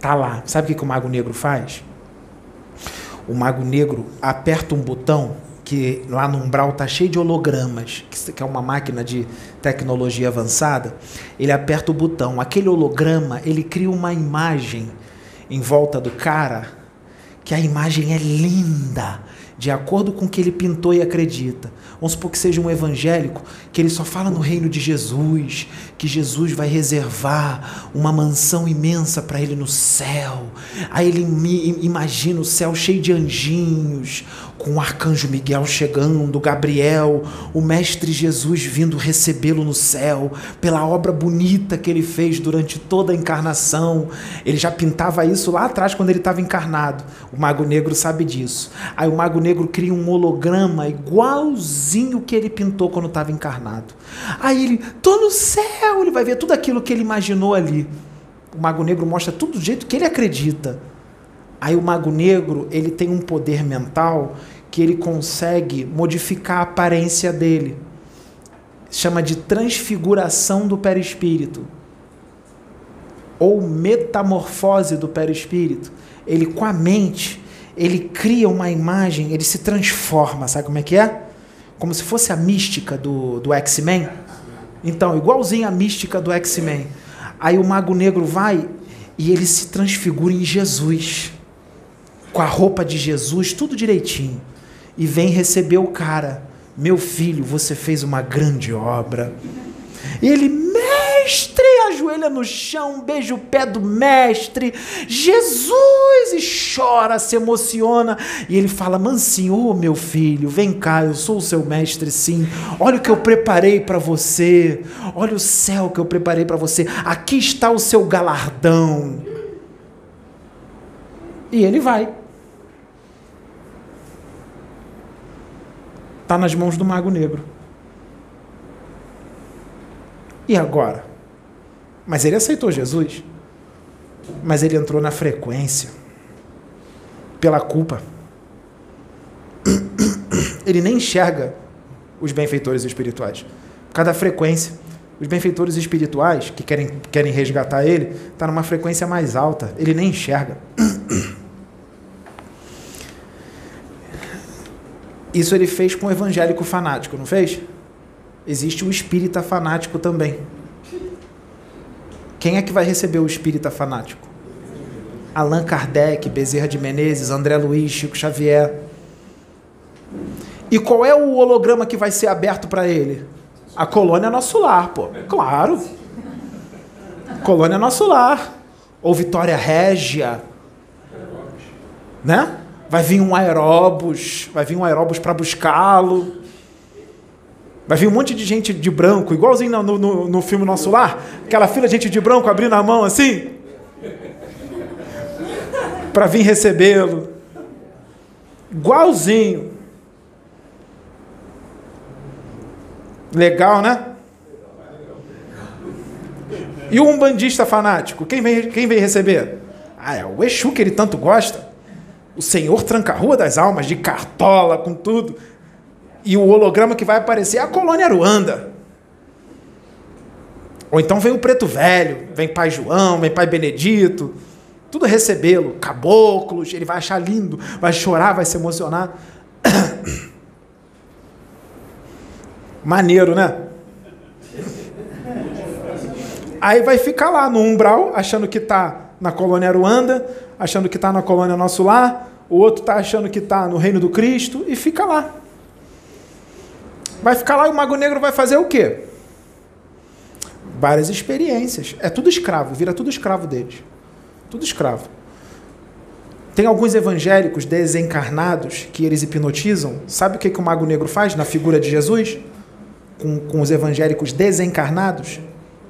tá lá. Sabe o que, que o Mago Negro faz? O Mago Negro aperta um botão que lá no umbral está cheio de hologramas, que é uma máquina de tecnologia avançada, ele aperta o botão. Aquele holograma, ele cria uma imagem em volta do cara, que a imagem é linda, de acordo com o que ele pintou e acredita. Vamos supor que seja um evangélico que ele só fala no reino de Jesus, que Jesus vai reservar uma mansão imensa para ele no céu. Aí ele imagina o céu cheio de anjinhos, com o arcanjo Miguel chegando, Gabriel, o mestre Jesus vindo recebê-lo no céu, pela obra bonita que ele fez durante toda a encarnação. Ele já pintava isso lá atrás quando ele estava encarnado. O Mago Negro sabe disso. Aí o Mago Negro cria um holograma igualzinho que ele pintou quando estava encarnado. Aí ele, tô no céu, ele vai ver tudo aquilo que ele imaginou ali. O Mago Negro mostra tudo do jeito que ele acredita. Aí o mago negro, ele tem um poder mental que ele consegue modificar a aparência dele. Chama de transfiguração do perispírito. Ou metamorfose do perispírito. Ele com a mente, ele cria uma imagem, ele se transforma, sabe como é que é? Como se fosse a mística do, do X-Men. Então, igualzinho a mística do X-Men. Aí o mago negro vai e ele se transfigura em Jesus com a roupa de Jesus, tudo direitinho, e vem receber o cara. Meu filho, você fez uma grande obra. E ele, ajoelha no chão, beija o pé do mestre, Jesus, e chora, se emociona. E ele fala: Mansinho, oh, meu filho, vem cá, eu sou o seu mestre, sim. Olha o que eu preparei para você, olha o céu que eu preparei para você. Aqui está o seu galardão. E ele vai. Está nas mãos do Mago Negro. E agora? Mas ele aceitou Jesus. Mas ele entrou na frequência. Pela culpa. Ele nem enxerga os benfeitores espirituais. Por causa da frequência. Os benfeitores espirituais que querem, querem resgatar ele, está numa frequência mais alta. Ele nem enxerga. Isso ele fez com o evangélico fanático, não fez? Existe o espírita fanático também. Quem é que vai receber o espírita fanático? Allan Kardec, Bezerra de Menezes, André Luiz, Chico Xavier. E qual é o holograma que vai ser aberto para ele? A colônia Nosso Lar, pô. Claro. Colônia Nosso Lar. Ou Vitória Régia. Né? Vai vir um aeróbus, vai vir um aeróbus para buscá-lo. Vai vir um monte de gente de branco, igualzinho no, no, no filme Nosso Lar, aquela fila de gente de branco abrindo a mão assim, para vir recebê-lo. Igualzinho. Legal, né? E o umbandista fanático, quem vem, quem vem receber? Ah, é o Exu que ele tanto gosta o Senhor tranca-rua das almas, de cartola, com tudo. E o holograma que vai aparecer é a colônia Aruanda. Ou então vem o preto velho, vem pai João, vem pai Benedito, tudo recebê-lo, caboclos, ele vai achar lindo, vai chorar, vai se emocionar. Maneiro, né? Aí vai ficar lá no umbral, achando que está na colônia Aruanda, achando que está na colônia Nosso Lar, o outro está achando que está no reino do Cristo e fica lá. Vai ficar lá e o Mago Negro vai fazer o quê? Várias experiências. É tudo escravo, vira tudo escravo deles. Tudo escravo. Tem alguns evangélicos desencarnados que eles hipnotizam. Sabe o que, que o Mago Negro faz na figura de Jesus? Com, com os evangélicos desencarnados?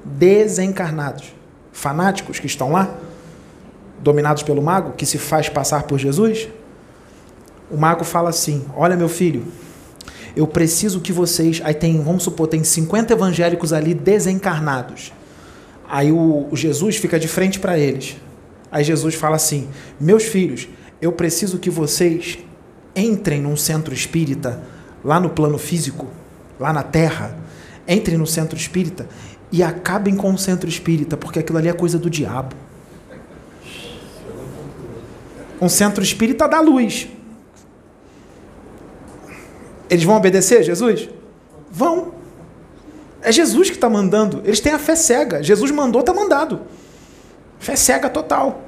Desencarnados. Fanáticos que estão lá dominados pelo mago, que se faz passar por Jesus, o mago fala assim: Olha, meu filho, eu preciso que vocês. Aí tem, vamos supor, tem 50 evangélicos ali desencarnados. Aí o, o Jesus fica de frente para eles. Aí Jesus fala assim: Meus filhos, eu preciso que vocês entrem num centro espírita, lá no plano físico, lá na terra. Entrem no centro espírita e acabem com o centro espírita, porque aquilo ali é coisa do diabo. Um centro espírita dá luz. Eles vão obedecer Jesus? Vão. É Jesus que está mandando. Eles têm a fé cega. Jesus mandou, está mandado. Fé cega total.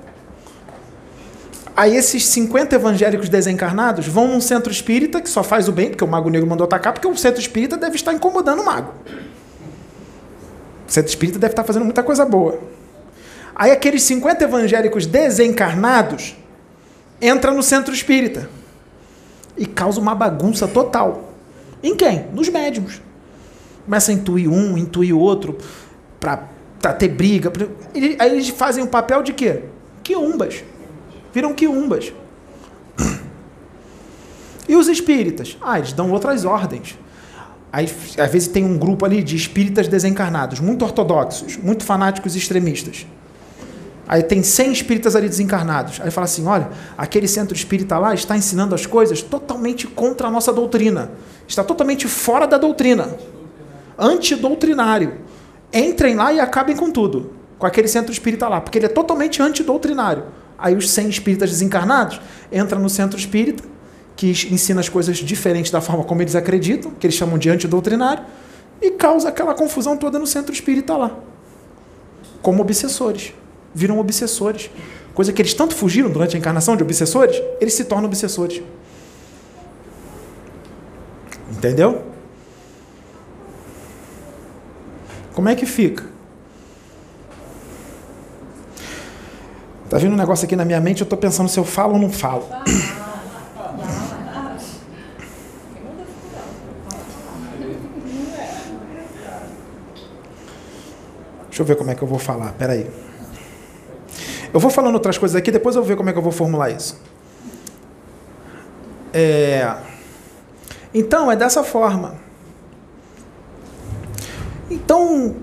Aí esses 50 evangélicos desencarnados vão num centro espírita que só faz o bem, porque o mago negro mandou atacar, porque o centro espírita deve estar incomodando o mago. O centro espírita deve estar fazendo muita coisa boa. Aí aqueles 50 evangélicos desencarnados entra no centro espírita e causa uma bagunça total. Em quem? Nos médiums. Começa a intuir um, intuir outro, para ter briga. Pra... Aí eles fazem o papel de quê? Quiumbas. Viram quiumbas. E os espíritas? Ah, eles dão outras ordens. Aí, às vezes tem um grupo ali de espíritas desencarnados, muito ortodoxos, muito fanáticos e extremistas. Aí tem 100 espíritas ali desencarnados. Aí fala assim: olha, aquele centro espírita lá está ensinando as coisas totalmente contra a nossa doutrina. Está totalmente fora da doutrina. Antidoutrinário. Entrem lá e acabem com tudo. Com aquele centro espírita lá. Porque ele é totalmente antidoutrinário. Aí os 100 espíritas desencarnados entram no centro espírita, que ensina as coisas diferentes da forma como eles acreditam, que eles chamam de antidoutrinário, e causa aquela confusão toda no centro espírita lá. Como obsessores viram obsessores. Coisa que eles tanto fugiram durante a encarnação de obsessores, eles se tornam obsessores. Entendeu? Como é que fica? Tá vindo um negócio aqui na minha mente, eu estou pensando se eu falo ou não falo. Deixa eu ver como é que eu vou falar. Peraí. aí. Eu vou falando outras coisas aqui, depois eu vou ver como é que eu vou formular isso. É... Então, é dessa forma. Então,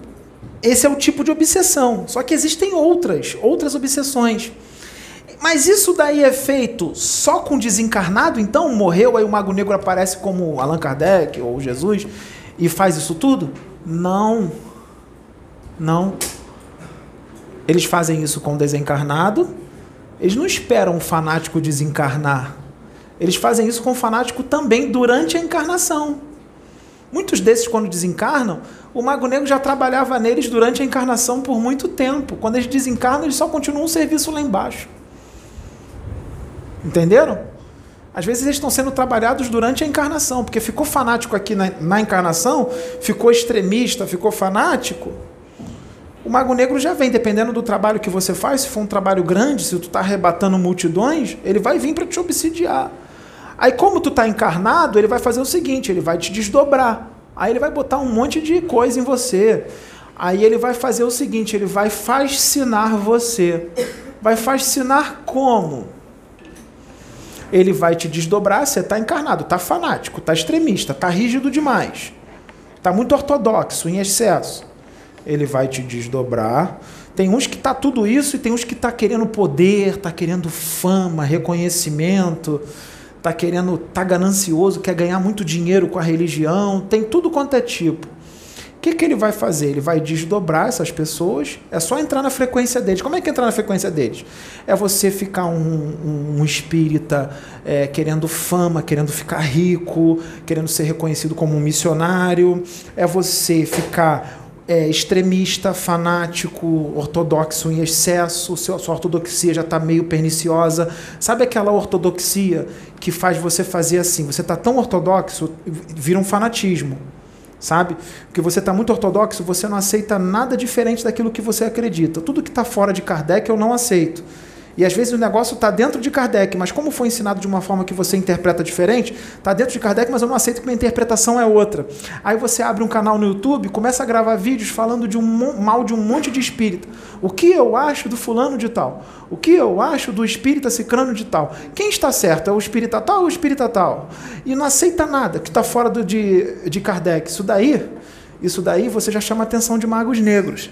esse é o tipo de obsessão. Só que existem outras, outras obsessões. Mas isso daí é feito só com desencarnado? Então, morreu, aí o Mago Negro aparece como Allan Kardec ou Jesus e faz isso tudo? Não. Não. Eles fazem isso com o desencarnado. Eles não esperam o fanático desencarnar. Eles fazem isso com o fanático também durante a encarnação. Muitos desses, quando desencarnam, o Mago Negro já trabalhava neles durante a encarnação por muito tempo. Quando eles desencarnam, eles só continuam um serviço lá embaixo. Entenderam? Às vezes eles estão sendo trabalhados durante a encarnação, porque ficou fanático aqui na, na encarnação, ficou extremista, ficou fanático, o Mago Negro já vem, dependendo do trabalho que você faz, se for um trabalho grande, se tu está arrebatando multidões, ele vai vir para te obsidiar. Aí, como tu está encarnado, ele vai fazer o seguinte: ele vai te desdobrar. Aí ele vai botar um monte de coisa em você. Aí ele vai fazer o seguinte: ele vai fascinar você. Vai fascinar como? Ele vai te desdobrar, você está encarnado, está fanático, está extremista, está rígido demais, está muito ortodoxo, em excesso ele vai te desdobrar. Tem uns que tá tudo isso e tem uns que tá querendo poder, tá querendo fama, reconhecimento, tá querendo, tá ganancioso, quer ganhar muito dinheiro com a religião, tem tudo quanto é tipo. O que, que ele vai fazer? Ele vai desdobrar essas pessoas. É só entrar na frequência deles. Como é que entrar na frequência deles? É você ficar um, um, um espírita é, querendo fama, querendo ficar rico, querendo ser reconhecido como um missionário. É você ficar é, extremista, fanático, ortodoxo em excesso, sua ortodoxia já está meio perniciosa. Sabe aquela ortodoxia que faz você fazer assim? Você está tão ortodoxo, vira um fanatismo. Sabe? Porque você está muito ortodoxo, você não aceita nada diferente daquilo que você acredita. Tudo que está fora de Kardec eu não aceito. E às vezes o negócio está dentro de Kardec, mas como foi ensinado de uma forma que você interpreta diferente, está dentro de Kardec, mas eu não aceito que minha interpretação é outra. Aí você abre um canal no YouTube, começa a gravar vídeos falando de um mal de um monte de espírita. O que eu acho do fulano de tal? O que eu acho do espírita cicrano de tal? Quem está certo? É o espírita tal ou o espírita tal? E não aceita nada que está fora do, de, de Kardec. Isso daí, isso daí você já chama a atenção de magos negros.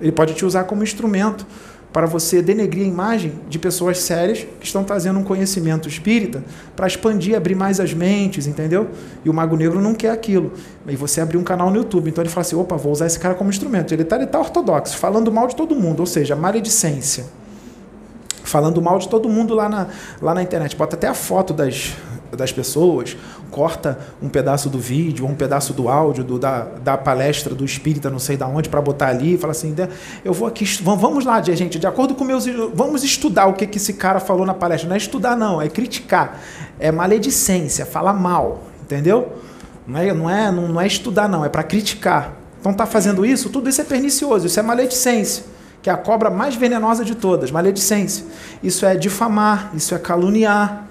Ele pode te usar como instrumento para você denegrir a imagem de pessoas sérias que estão trazendo um conhecimento espírita para expandir, abrir mais as mentes, entendeu? E o Mago Negro não quer aquilo. E você abrir um canal no YouTube. Então ele fala assim: opa, vou usar esse cara como instrumento. Ele está tá ortodoxo, falando mal de todo mundo, ou seja, maledicência. Falando mal de todo mundo lá na, lá na internet. Bota até a foto das, das pessoas, corta um pedaço do vídeo, um pedaço do áudio do, da, da palestra do espírita, não sei da onde, para botar ali e fala assim: eu vou aqui, vamos lá, gente, de acordo com meus. Vamos estudar o que, que esse cara falou na palestra. Não é estudar, não, é criticar, é maledicência, falar mal, entendeu? Não é, não é, não, não é estudar, não, é para criticar. Então tá fazendo isso, tudo isso é pernicioso, isso é maledicência que é a cobra mais venenosa de todas, maledicência. Isso é difamar, isso é caluniar,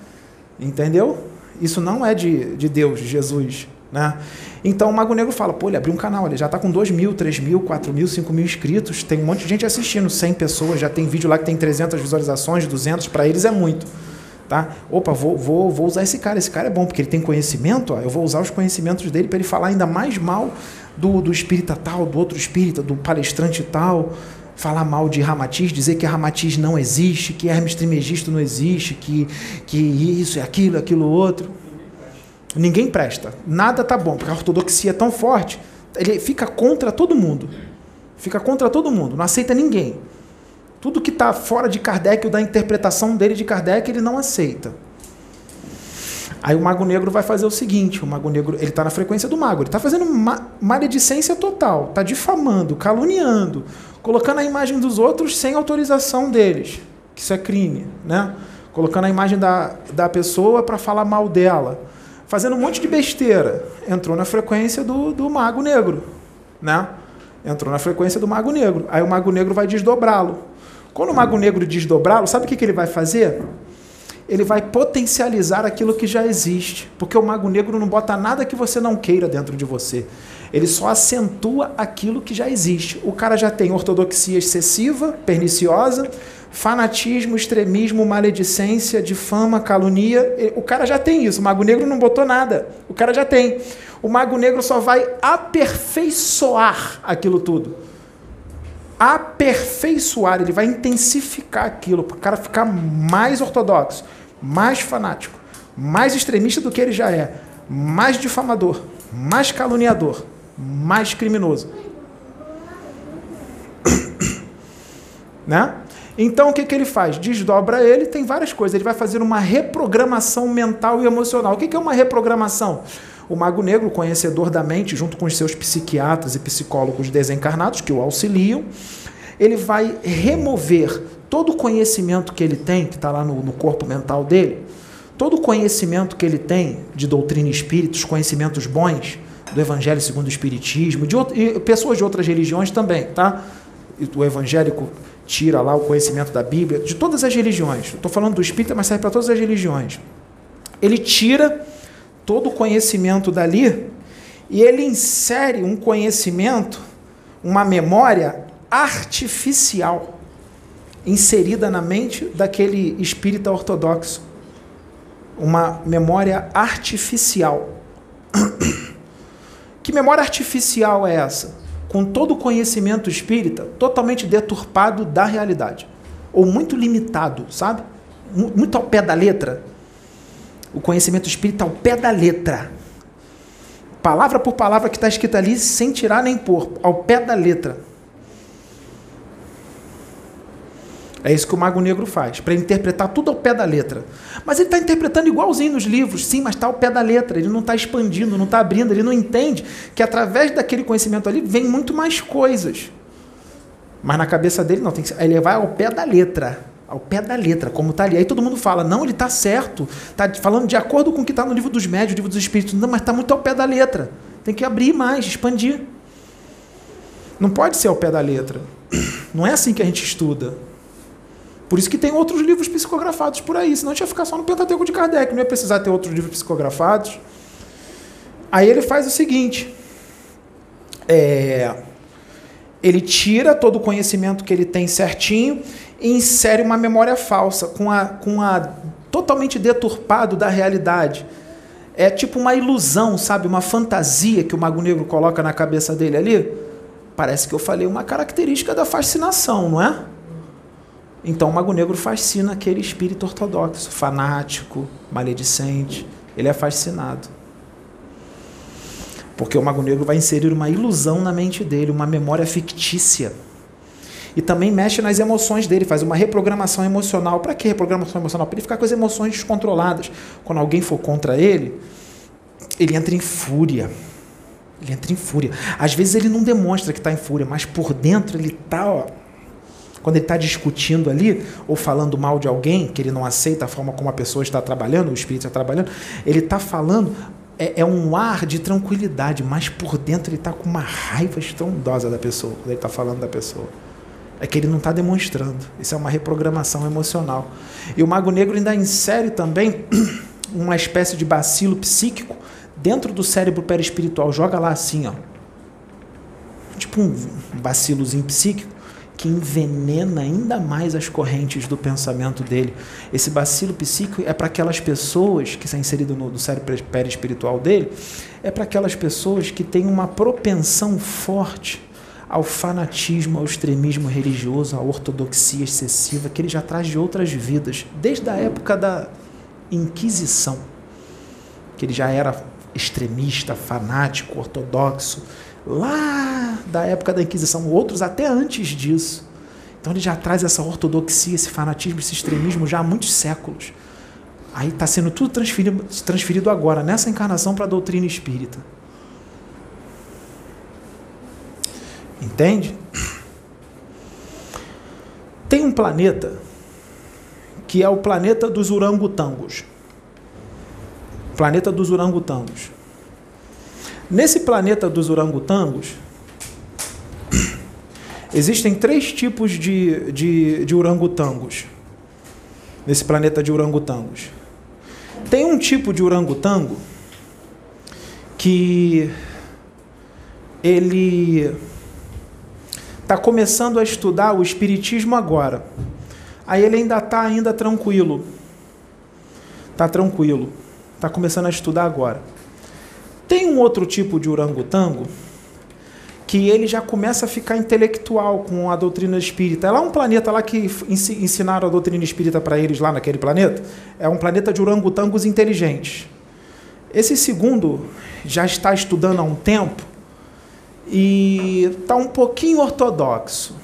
entendeu? Isso não é de, de Deus, de Jesus. Né? Então o Mago Negro fala, pô, ele abriu um canal, ele já está com 2 mil, 3 mil, 4 mil, 5 mil inscritos, tem um monte de gente assistindo, 100 pessoas, já tem vídeo lá que tem 300 visualizações, 200, para eles é muito. Tá? Opa, vou, vou, vou usar esse cara, esse cara é bom, porque ele tem conhecimento, ó, eu vou usar os conhecimentos dele para ele falar ainda mais mal do, do espírita tal, do outro espírita, do palestrante tal. Falar mal de Ramatiz, dizer que Ramatiz não existe, que Hermes Trimegisto não existe, que, que isso, aquilo, aquilo outro. Ninguém presta. Nada tá bom, porque a ortodoxia é tão forte, ele fica contra todo mundo. Fica contra todo mundo, não aceita ninguém. Tudo que está fora de Kardec ou da interpretação dele de Kardec, ele não aceita. Aí o Mago Negro vai fazer o seguinte: o Mago Negro ele está na frequência do Mago, ele está fazendo ma maledicência total, está difamando, caluniando, colocando a imagem dos outros sem autorização deles, que isso é crime, né? Colocando a imagem da, da pessoa para falar mal dela, fazendo um monte de besteira. Entrou na frequência do, do Mago Negro, né? Entrou na frequência do Mago Negro. Aí o Mago Negro vai desdobrá-lo. Quando o Mago Negro desdobrá-lo, sabe o que, que ele vai fazer? ele vai potencializar aquilo que já existe. Porque o mago negro não bota nada que você não queira dentro de você. Ele só acentua aquilo que já existe. O cara já tem ortodoxia excessiva, perniciosa, fanatismo, extremismo, maledicência, difama, calunia. O cara já tem isso. O mago negro não botou nada. O cara já tem. O mago negro só vai aperfeiçoar aquilo tudo aperfeiçoar, ele vai intensificar aquilo, para o cara ficar mais ortodoxo, mais fanático, mais extremista do que ele já é, mais difamador, mais caluniador, mais criminoso. né? Então o que, que ele faz? Desdobra ele, tem várias coisas. Ele vai fazer uma reprogramação mental e emocional. O que, que é uma reprogramação? O Mago Negro, conhecedor da mente, junto com os seus psiquiatras e psicólogos desencarnados que o auxiliam, ele vai remover todo o conhecimento que ele tem, que está lá no, no, corpo mental dele, todo o conhecimento que ele tem de doutrina espírita, os conhecimentos bons do Evangelho segundo o Espiritismo, de e pessoas de outras religiões também, tá? O evangélico tira lá o conhecimento da Bíblia, de todas as religiões. Estou falando do espírita, mas serve para todas as religiões. Ele tira todo o conhecimento dali e ele insere um conhecimento, uma memória artificial inserida na mente daquele espírita ortodoxo. Uma memória artificial. que memória artificial é essa? Com todo o conhecimento espírita totalmente deturpado da realidade. Ou muito limitado, sabe? Muito ao pé da letra o conhecimento espírita ao pé da letra. Palavra por palavra que está escrita ali, sem tirar nem pôr, ao pé da letra. É isso que o Mago Negro faz, para interpretar tudo ao pé da letra. Mas ele está interpretando igualzinho nos livros, sim, mas está ao pé da letra. Ele não está expandindo, não está abrindo, ele não entende que através daquele conhecimento ali vem muito mais coisas. Mas na cabeça dele não, tem que, ele vai ao pé da letra ao pé da letra, como está ali. Aí todo mundo fala, não, ele está certo, está falando de acordo com o que está no livro dos médios, livro dos espíritos. Não, mas está muito ao pé da letra. Tem que abrir mais, expandir. Não pode ser ao pé da letra. Não é assim que a gente estuda. Por isso que tem outros livros psicografados por aí, senão a gente ia ficar só no Pentateuco de Kardec, não ia precisar ter outros livros psicografados. Aí ele faz o seguinte: é, ele tira todo o conhecimento que ele tem certinho e insere uma memória falsa, com a, com a totalmente deturpado da realidade. É tipo uma ilusão, sabe? Uma fantasia que o Mago Negro coloca na cabeça dele ali. Parece que eu falei uma característica da fascinação, não é? Então o Mago Negro fascina aquele espírito ortodoxo, fanático, maledicente. Ele é fascinado. Porque o Mago Negro vai inserir uma ilusão na mente dele, uma memória fictícia e também mexe nas emoções dele, faz uma reprogramação emocional. Para que reprogramação emocional? Para ele ficar com as emoções descontroladas. Quando alguém for contra ele, ele entra em fúria. Ele entra em fúria. Às vezes ele não demonstra que está em fúria, mas por dentro ele está. Quando ele está discutindo ali, ou falando mal de alguém, que ele não aceita a forma como a pessoa está trabalhando, o espírito está trabalhando, ele está falando, é, é, um ar de tranquilidade, mas por dentro ele está com uma raiva estrondosa da pessoa, quando ele está falando da pessoa é que ele não está demonstrando. Isso é uma reprogramação emocional. E o Mago Negro ainda insere também uma espécie de bacilo psíquico dentro do cérebro perispiritual. Joga lá assim, ó. Tipo um bacilozinho psíquico que envenena ainda mais as correntes do pensamento dele. Esse bacilo psíquico é para aquelas pessoas que está inserido no, no cérebro perispiritual dele, é para aquelas pessoas que têm uma propensão forte ao fanatismo, ao extremismo religioso, à ortodoxia excessiva, que ele já traz de outras vidas, desde a época da Inquisição, que ele já era extremista, fanático, ortodoxo, lá da época da Inquisição, outros até antes disso. Então ele já traz essa ortodoxia, esse fanatismo, esse extremismo já há muitos séculos. Aí está sendo tudo transferido, transferido agora, nessa encarnação, para a doutrina espírita. Entende? Tem um planeta que é o planeta dos orangotangos. Planeta dos orangotangos. Nesse planeta dos orangotangos, existem três tipos de, de, de orangotangos. Nesse planeta de orangotangos. Tem um tipo de orangotango que ele está começando a estudar o espiritismo agora. Aí ele ainda está ainda tranquilo. Está tranquilo. Está começando a estudar agora. Tem um outro tipo de orangotango que ele já começa a ficar intelectual com a doutrina espírita. É lá um planeta lá que ensinaram a doutrina espírita para eles lá naquele planeta. É um planeta de orangotangos inteligentes. Esse segundo já está estudando há um tempo e está um pouquinho ortodoxo.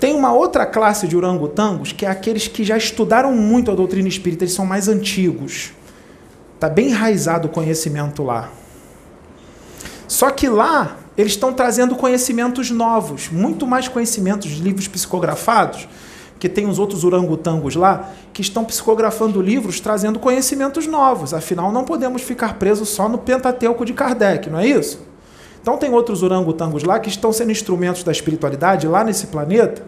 Tem uma outra classe de orangotangos que é aqueles que já estudaram muito a doutrina espírita, eles são mais antigos. Está bem enraizado o conhecimento lá. Só que lá eles estão trazendo conhecimentos novos, muito mais conhecimentos de livros psicografados, que tem os outros orangotangos lá que estão psicografando livros trazendo conhecimentos novos. Afinal, não podemos ficar presos só no Pentateuco de Kardec, não é isso? Então tem outros orangotangos lá que estão sendo instrumentos da espiritualidade lá nesse planeta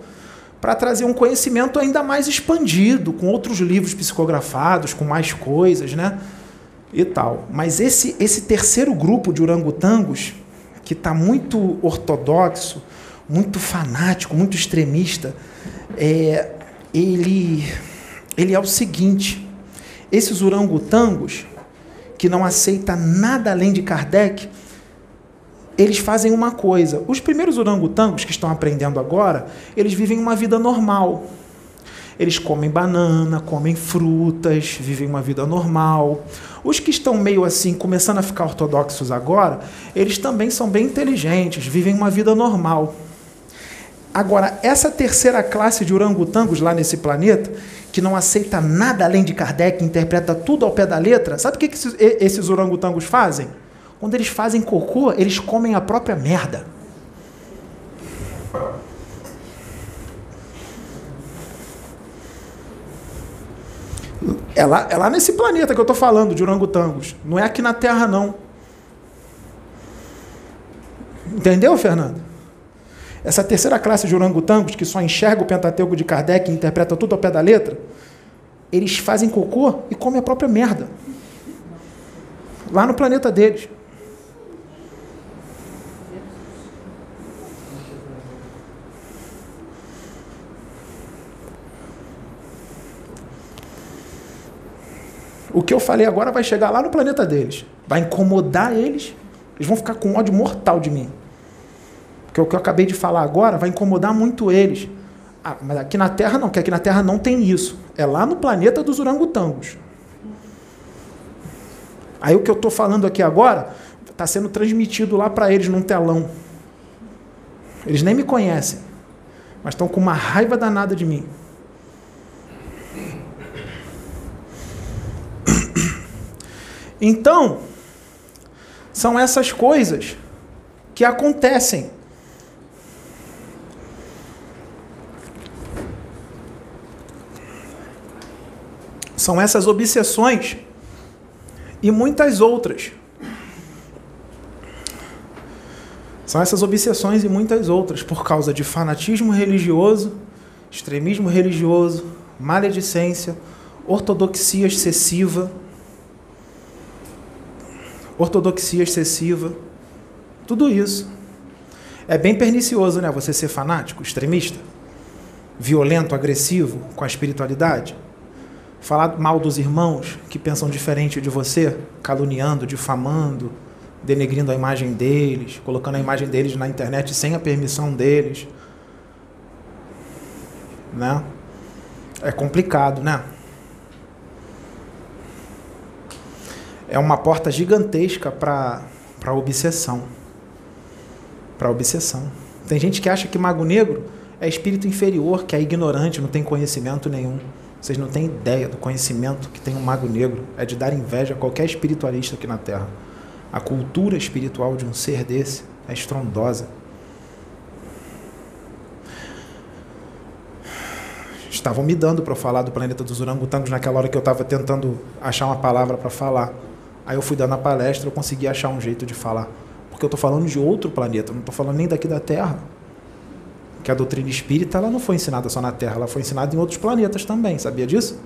para trazer um conhecimento ainda mais expandido, com outros livros psicografados, com mais coisas, né? E tal. Mas esse, esse terceiro grupo de orangotangos, que está muito ortodoxo, muito fanático, muito extremista, é, ele, ele é o seguinte: esses orangotangos, que não aceita nada além de Kardec, eles fazem uma coisa. Os primeiros orangotangos que estão aprendendo agora, eles vivem uma vida normal. Eles comem banana, comem frutas, vivem uma vida normal. Os que estão meio assim, começando a ficar ortodoxos agora, eles também são bem inteligentes, vivem uma vida normal. Agora, essa terceira classe de orangotangos lá nesse planeta, que não aceita nada além de Kardec, interpreta tudo ao pé da letra, sabe o que, esses orangotangos fazem? Quando eles fazem cocô, eles comem a própria merda. É lá, é lá nesse planeta que eu estou falando de orangotangos. Não é aqui na Terra, não. Entendeu, Fernando? Essa terceira classe de orangotangos, que só enxerga o Pentateuco de Kardec e interpreta tudo ao pé da letra, eles fazem cocô e comem a própria merda. Lá no planeta deles. O que eu falei agora vai chegar lá no planeta deles. Vai incomodar eles. Eles vão ficar com ódio mortal de mim. Porque o que eu acabei de falar agora vai incomodar muito eles. Ah, mas aqui na Terra não, porque aqui na Terra não tem isso. É lá no planeta dos orangotangos. Aí o que eu estou falando aqui agora está sendo transmitido lá para eles num telão. Eles nem me conhecem, mas estão com uma raiva danada de mim. Então, são essas coisas que acontecem. São essas obsessões e muitas outras. São essas obsessões e muitas outras por causa de fanatismo religioso, extremismo religioso, maledicência, ortodoxia excessiva ortodoxia excessiva, tudo isso. É bem pernicioso, né? Você ser fanático, extremista, violento, agressivo com a espiritualidade. Falar mal dos irmãos que pensam diferente de você, caluniando, difamando, denegrindo a imagem deles, colocando a imagem deles na internet sem a permissão deles. Né? É complicado, né? É uma porta gigantesca para a obsessão. Para obsessão. Tem gente que acha que mago negro é espírito inferior, que é ignorante, não tem conhecimento nenhum. Vocês não têm ideia do conhecimento que tem um mago negro. É de dar inveja a qualquer espiritualista aqui na Terra. A cultura espiritual de um ser desse é estrondosa. Estavam me dando para falar do planeta dos orangotangos naquela hora que eu estava tentando achar uma palavra para falar. Aí eu fui dando a palestra, eu consegui achar um jeito de falar. Porque eu estou falando de outro planeta, não estou falando nem daqui da Terra. Que a doutrina espírita ela não foi ensinada só na Terra, ela foi ensinada em outros planetas também, sabia disso?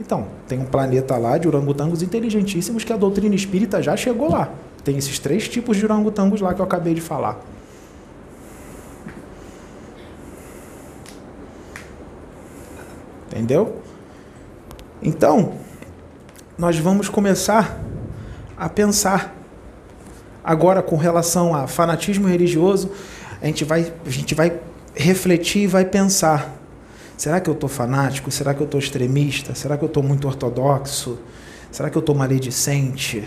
Então, tem um planeta lá de orangotangos inteligentíssimos que a doutrina espírita já chegou lá. Tem esses três tipos de orangotangos lá que eu acabei de falar. Entendeu? Então, nós vamos começar a pensar agora com relação a fanatismo religioso, a gente vai, a gente vai refletir e vai pensar Será que eu estou fanático? Será que eu estou extremista? Será que eu estou muito ortodoxo? Será que eu estou maledicente?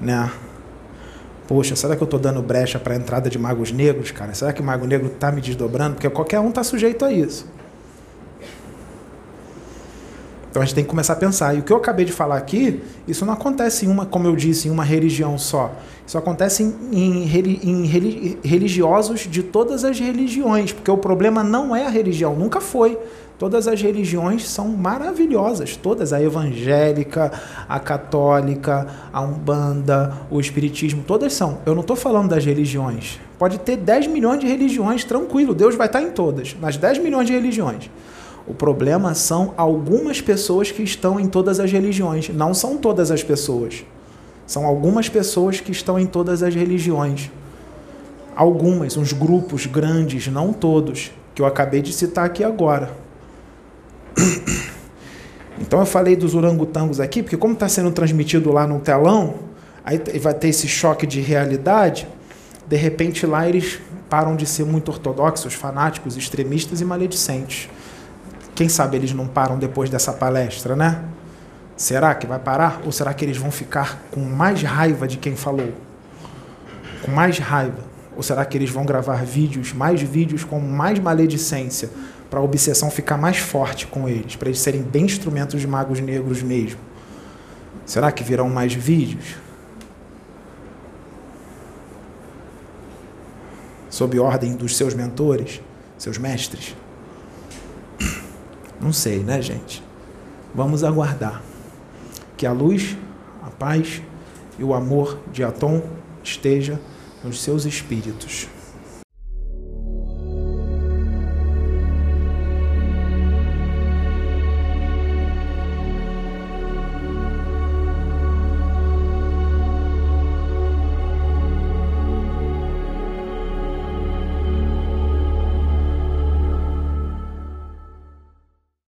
Né? Poxa, será que eu estou dando brecha para a entrada de magos negros, cara? Será que o mago negro está me desdobrando? Porque qualquer um está sujeito a isso. Então a gente tem que começar a pensar. E o que eu acabei de falar aqui, isso não acontece em uma, como eu disse, em uma religião só. Isso acontece em, em, em religiosos de todas as religiões, porque o problema não é a religião, nunca foi. Todas as religiões são maravilhosas, todas, a evangélica, a católica, a umbanda, o espiritismo, todas são. Eu não estou falando das religiões. Pode ter 10 milhões de religiões, tranquilo, Deus vai estar em todas, nas 10 milhões de religiões. O problema são algumas pessoas que estão em todas as religiões. Não são todas as pessoas. São algumas pessoas que estão em todas as religiões. Algumas, uns grupos grandes, não todos, que eu acabei de citar aqui agora. Então eu falei dos orangotangos aqui, porque como está sendo transmitido lá no telão, aí vai ter esse choque de realidade. De repente lá eles param de ser muito ortodoxos, fanáticos, extremistas e maledicentes. Quem sabe eles não param depois dessa palestra, né? Será que vai parar? Ou será que eles vão ficar com mais raiva de quem falou? Com mais raiva? Ou será que eles vão gravar vídeos, mais vídeos com mais maledicência, para a obsessão ficar mais forte com eles, para eles serem bem instrumentos de magos negros mesmo? Será que virão mais vídeos? Sob ordem dos seus mentores, seus mestres? Não sei, né, gente? Vamos aguardar que a luz, a paz e o amor de Atom esteja nos seus espíritos.